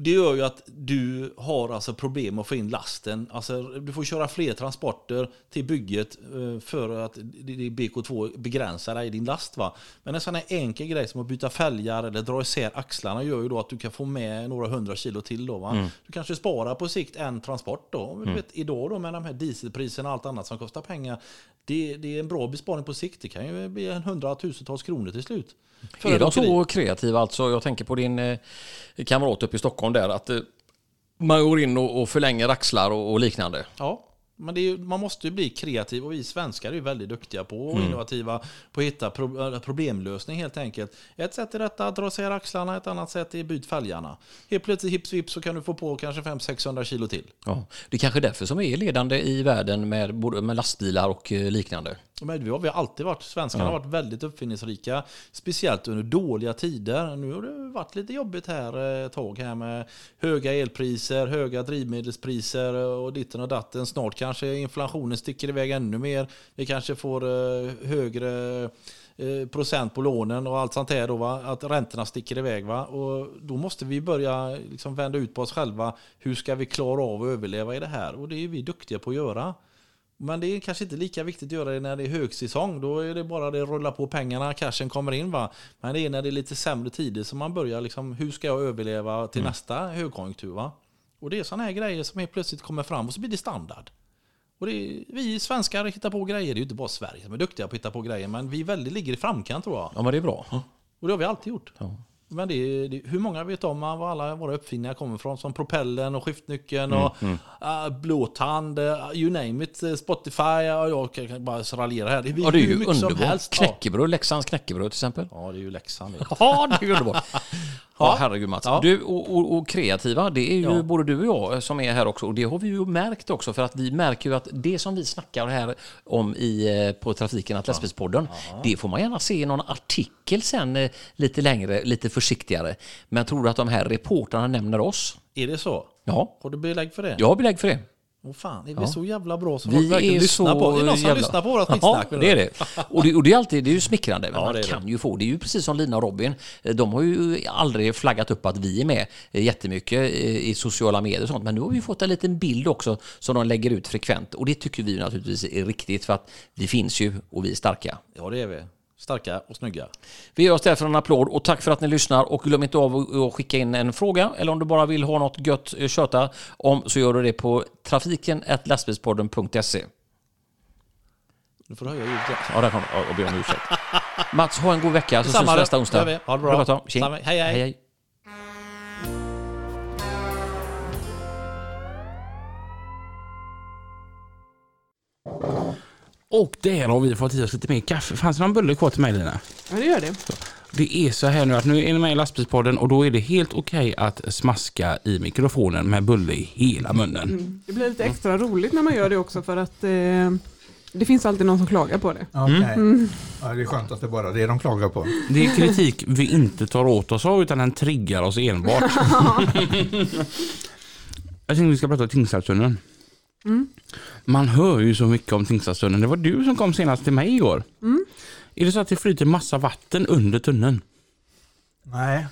Det gör ju att du har alltså problem att få in lasten. Alltså, du får köra fler transporter till bygget eh, för att det det är BK2 begränsar dig i din last. Va? Men en sån här enkel grej som att byta fälgar eller dra isär axlarna gör ju då att du kan få med några hundra kilo till. Då, va? Du kanske sparar på sikt en transport. Då. Du vet, idag då med de här dieselpriserna och allt annat som kostar pengar. Det, det är en bra besparing på sikt. Det kan ju bli en hundratusentals kronor till slut. För Är de så kreativa? Alltså, jag tänker på din eh, kamrat uppe i Stockholm där. Att eh, man går in och, och förlänger axlar och, och liknande. Ja, Men ju- man måste ju bli kreativ och vi svenskar är ju väldigt duktiga på och Mm. innovativa på att hitta pro, äh, problemlösning helt enkelt. Ett sätt är detta, att dra sig axlarna, ett annat sätt är byt fälgarna. Helt plötsligt hips vips så kan du få på kanske 500-600 kilo till. Ja. Det är kanske därför som vi är ledande i världen med, både med lastbilar och eh, liknande. Men vi har, vi har alltid varit, svenskarna har varit väldigt uppfinningsrika. Speciellt under dåliga tider. Nu har det varit lite jobbigt här eh, ett tag här med höga elpriser, höga drivmedelspriser och ditten och datten. Snart kanske inflationen sticker iväg ännu mer. Vi kanske får eh, högre eh, procent på lånen och allt sånt här då va? Att räntorna sticker iväg va? Och då måste vi börja liksom vända ut på oss själva. Hur ska vi klara av att överleva i det här? Och det är vi duktiga på att göra. Men det är kanske inte lika viktigt att göra det när det är högsäsong. Då är det bara det rulla på pengarna, cashen kommer in va. Men det är när det är lite sämre tider som man börjar liksom, hur ska jag överleva till nästa högkonjunktur va? Och det är sådana här grejer som helt plötsligt kommer fram och så blir det standard. Och det är, vi svenskar hittar på grejer, det är ju inte bara Sverige som är duktiga på att hitta på grejer, men vi väldigt ligger i framkant tror jag. Ja, men det är bra. Och det har vi alltid gjort. Ja. Men det är, det, hur många vet om var alla våra uppfinningar kommer från? Som propellen och skiftnyckeln och äh, blåtand, äh, you name it, eh, Spotify. Ja, jag kan bara raljera här. Det är, Ja, det är ju underbart. Knäckebröd, Leksands knäckebröd till exempel. ja, det är ju Leksand. Ja, det är underbart. Ja, herregud Mats. Ja. Du, och, och, och kreativa, det är ju Ja. både du och jag som är här också. Och det har vi ju märkt också, för att vi märker ju att det som vi snackar här om i, på Trafiken att lastbilspodden, det får man gärna se i någon artikel sen lite längre, lite försiktigare. Men tror du att de här reportrarna nämner oss? Är det så? Ja, Har du belägg för det? jag har belägg för det. Åh fan, är vi så jävla bra som Vi folk verkligen är lyssnar på? Det är någon som jävla- lyssnar på vårat Ja, skitsnack. det är det. Och det, och det är alltid det är ju smickrande. Men Ja, man det är det. kan ju få, det är ju precis som Lina och Robin. De har ju aldrig flaggat upp att vi är med jättemycket i sociala medier och sånt. Men nu har vi fått en liten bild också som de lägger ut frekvent. Och det tycker vi naturligtvis är riktigt för att vi finns ju och vi är starka. Ja, det är vi. Starka och snygga. Vi ger oss därför en applåd och tack för att ni lyssnar och glöm inte av att- skicka in en fråga eller om du bara vill ha något gött eh, köta om så gör du det på trafiken lastbilspodden.se. Nu får du höja ljudet. Ja, där kom det. Jag ber om ursäkt. Mats, ha en god vecka så syns vi nästa onsdag. Ha det bra. Samma. Hej, hej. hej, hej. Och där har vi fått i oss lite mer kaffe. Fanns det någon bulle kvar till mig Lina? Ja, det gör det. Det är så här nu att nu är ni med i lastbilspodden och då är det helt okej att smaska i mikrofonen med bulle i hela munnen. Det blir lite extra roligt när man gör det också för att eh, det finns alltid någon som klagar på det. Okej. Ja, det är skönt att det bara är det de klagar på. Det är kritik vi inte tar åt oss av utan den triggar oss enbart. Jag tänkte vi ska prata om Tingstadstunneln. Man hör ju så mycket om Tingstadstunneln. Det var du som kom senast till mig igår. Är det så att det flyter massa vatten under tunneln? Nej,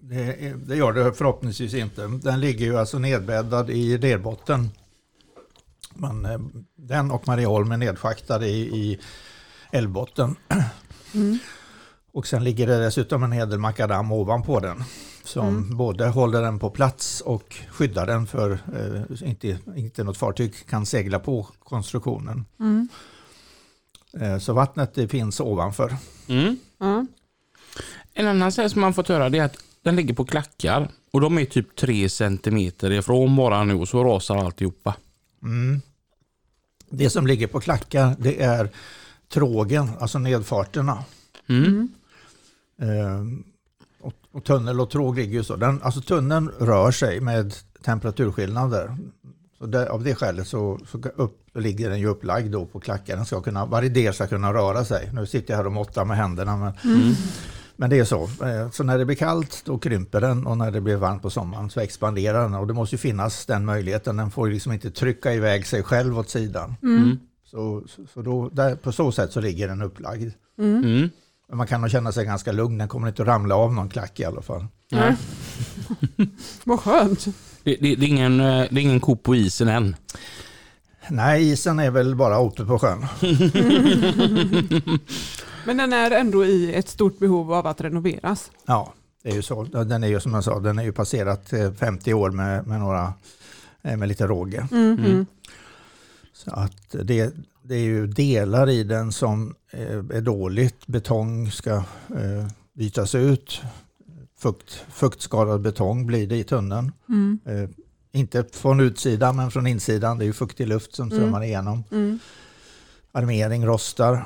det, det gör det förhoppningsvis inte. Den ligger ju alltså nedbäddad i lerbotten. Men, eh, den och Marieholm är nedschaktade i, i älvbotten. Och sen ligger det dessutom en hel del makadam ovanpå den. Som både håller den på plats och skyddar den för eh, inte, inte något fartyg kan segla på konstruktionen. Eh, så vattnet det finns ovanför. Mm. Ja. En annan sak som man fått höra det är att den ligger på klackar och de är typ 3 centimeter ifrån bara nu och så rasar alltihopa. Mm. Det som ligger på klackar det är trågen, alltså nedfarterna. Mm. Och, tunnel och tråg ligger ju så. Den, alltså tunneln rör sig med temperaturskillnader. Så där, av det skälet så, så upp, ligger den ju upplagd då på klackar. Den ska kunna, varje del ska kunna röra sig. Nu sitter jag här och måttar med händerna. Men, men det är så. Eh, Så när det blir kallt då krymper den och när det blir varmt på sommaren så expanderar den. Och det måste ju finnas den möjligheten. Den får liksom inte trycka iväg sig själv åt sidan. Mm. Så, så, så då, där, på så sätt så ligger den upplagd. Mm. Men man kan nog känna sig ganska lugn. Den kommer inte att ramla av någon klack i alla fall. Nej. Vad skönt. Det, det, det, är ingen, eh, det är ingen ko på isen än. Nej, isen är väl bara ute på sjön. Men den är ändå i ett stort behov av att renoveras. Ja, det är ju så. Den är ju som jag sa, den är ju passerat eh, 50 år med, med, några, eh, med lite råge. Mm. Mm. Så att det, det är ju delar i den som eh, är dåligt. Betong ska eh, bytas ut. Fukt, fuktskadad betong blir det i tunneln. Mm. Eh, inte från utsidan men från insidan. Det är ju fuktig luft som strömmar igenom. Mm. Armering rostar.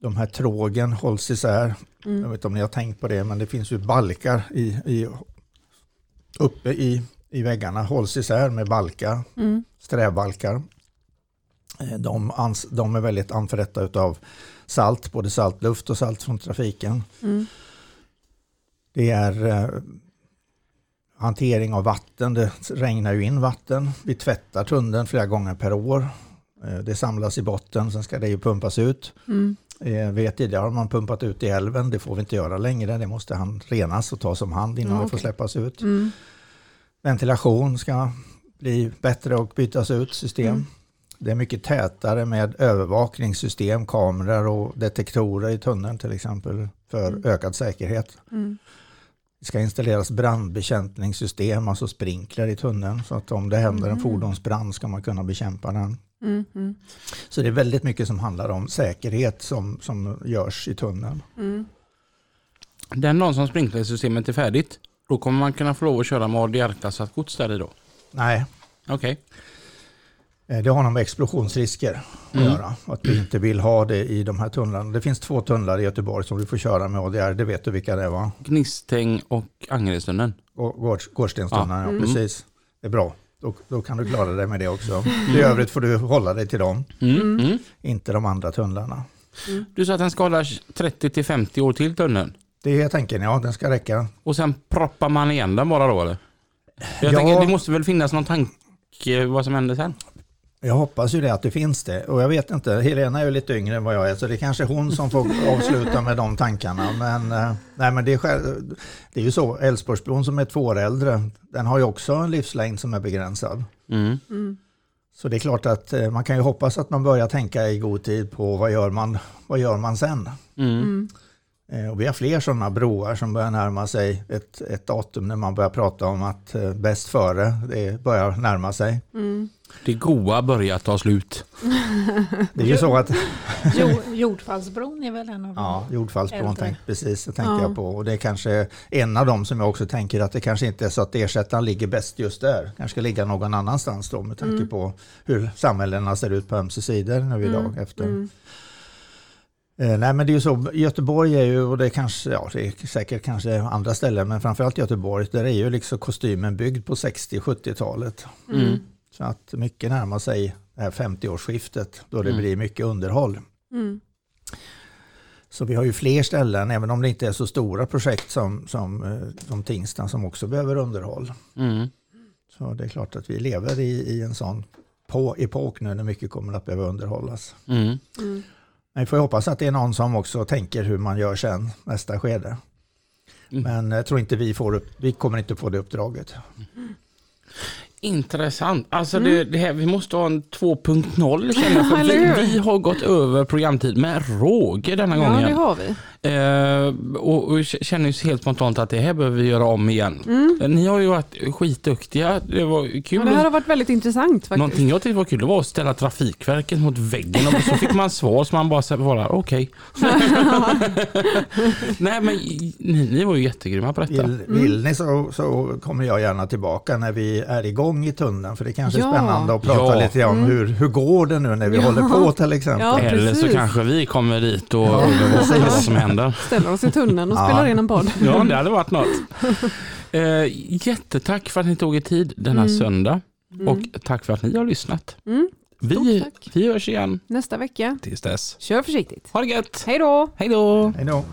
De här trågen hålls isär. Jag Mm. vet inte om ni har tänkt på det, men det finns ju balkar i, i, uppe i, i väggarna. Hålls isär med balkar, Mm. strävbalkar. Eh, De, ans, de är väldigt anförrätta av salt, både saltluft och salt från trafiken. Mm. Det är eh, hantering av vatten. Det regnar ju in vatten. Vi tvättar tunneln flera gånger per år. Eh, det samlas i botten, sen ska det ju pumpas ut. Mm. Eh, vet tidigare har man pumpat ut i älven. Det får vi inte göra längre. Det måste han renas och tas om hand innan Ja, det får släppas ut. Mm. Ventilation ska bli bättre och bytas ut system. Det är mycket tätare med övervakningssystem, kameror och detektorer i tunneln till exempel för Mm. ökad säkerhet. Mm. Det ska installeras brandbekämpningssystem, alltså sprinkler i tunneln. Så att om det händer en Mm. fordonsbrand ska man kunna bekämpa den. Mm. Mm. Så det är väldigt mycket som handlar om säkerhet som, som görs i tunneln. Mm. Den dagen som sprinklersystemet är färdigt, då kommer man kunna få lov att köra med ADR-klassat gods där i då? Nej, Okej. eh, det har nog med explosionsrisker att Mm. göra. Att vi inte vill ha det i de här tunnlarna. Det finns två tunnlar i Göteborg som du får köra med ADR. Det vet du vilka det var. Gnistäng och Angeredstunneln. Gå- Gårds, Gårdstenstunnlarna, Ja. ja. Mm. precis. Det är bra. Då, då kan du klara dig med det också. I övrigt får du hålla dig till dem, Mm. Mm. Mm. inte de andra tunnlarna. Du sa att den ska hålla 30-50 år till tunneln. Det är tanken, ja, den ska räcka. Och sen proppar man igen den bara då eller? Jag Ja. tänker, det måste väl finnas någon tanke vad som händer sen? Jag hoppas ju det att det finns det. Och jag vet inte, Helena är ju lite yngre än vad jag är, så det är kanske hon som får avsluta med de tankarna. Men, eh, nej, men det, är, själv- det är ju så, Älvsborgsbron som är två år äldre, den har ju också en livslängd som är begränsad. Mm. Mm. Så det är klart att eh, man kan ju hoppas att man börjar tänka i god tid på vad gör man, vad gör man sen? Mm. Mm. Eh, Och vi har fler sådana broar som börjar närma sig ett, ett datum när man börjar prata om att eh, bäst före, det börjar närma sig. Mm. Det goa börjar ta slut. Det är ju så att Jo, jordfallsbron är väl en av Ja, jordfallsbron, tänk, precis, det tänkte Ja. jag på. Och det är kanske en av dem som jag också tänker att det kanske inte är så att ersättaren ligger bäst just där. kanske ska ligga någon annanstans då med tanke Mm. på hur samhällena ser ut på ömse sidor nu idag. Mm. Efter. Mm. Eh, nej men det är ju så, Göteborg är ju, och det är kanske, ja det är säkert kanske andra ställen, men framförallt Göteborg, där är ju liksom kostymen byggd på 60-70-talet. Mm. Så att mycket närmar sig det här 50-årsskiftet då det Mm. blir mycket underhåll. Mm. Så vi har ju fler ställen, även om det inte är så stora projekt som, som, eh, som Tingsta som också behöver underhåll. Mm. Så det är klart att vi lever i, i en sån på epok nu när mycket kommer att behöva underhållas. Mm. Mm. Men vi får hoppas att det är någon som också tänker hur man gör sen, nästa skede. Mm. Men jag tror inte vi får upp, vi kommer inte få det uppdraget. Intressant. Alltså Mm. det, det här, vi måste ha en 2.0 känner jag. För Eller vi, vi har gått över programtid med råge denna Ja, gången. det har vi. Eh, och, och känner ju helt spontant att det här behöver vi göra om igen. Mm. Ni har ju varit skitduktiga. Det var Ja, kul. det här har varit väldigt intressant faktiskt. Någonting jag tyckte var kul var att ställa Trafikverket mot väggen och så fick man svar så man bara svarar okej. Nej men ni, ni var ju jättegrymma på detta. Vill, vill ni så, så kommer jag gärna tillbaka när vi är igång i tunneln. För det kanske är Ja. spännande att prata Ja. lite om Mm. hur, hur går det nu när vi Ja. håller på till exempel. Ja. Eller så kanske vi kommer dit och Ja, precis. vad som händer. Ställer oss i tunneln och Ja. spelar in en podd. Ja, det hade varit något. Eh, jättetack för att ni tog er tid denna Mm. söndag. Mm. Och tack för att ni har lyssnat. Mm. Vi, tack. vi hörs igen Nästa vecka. tills dess. Kör försiktigt. Ha det gött! Hej då! Hej då! Hej då.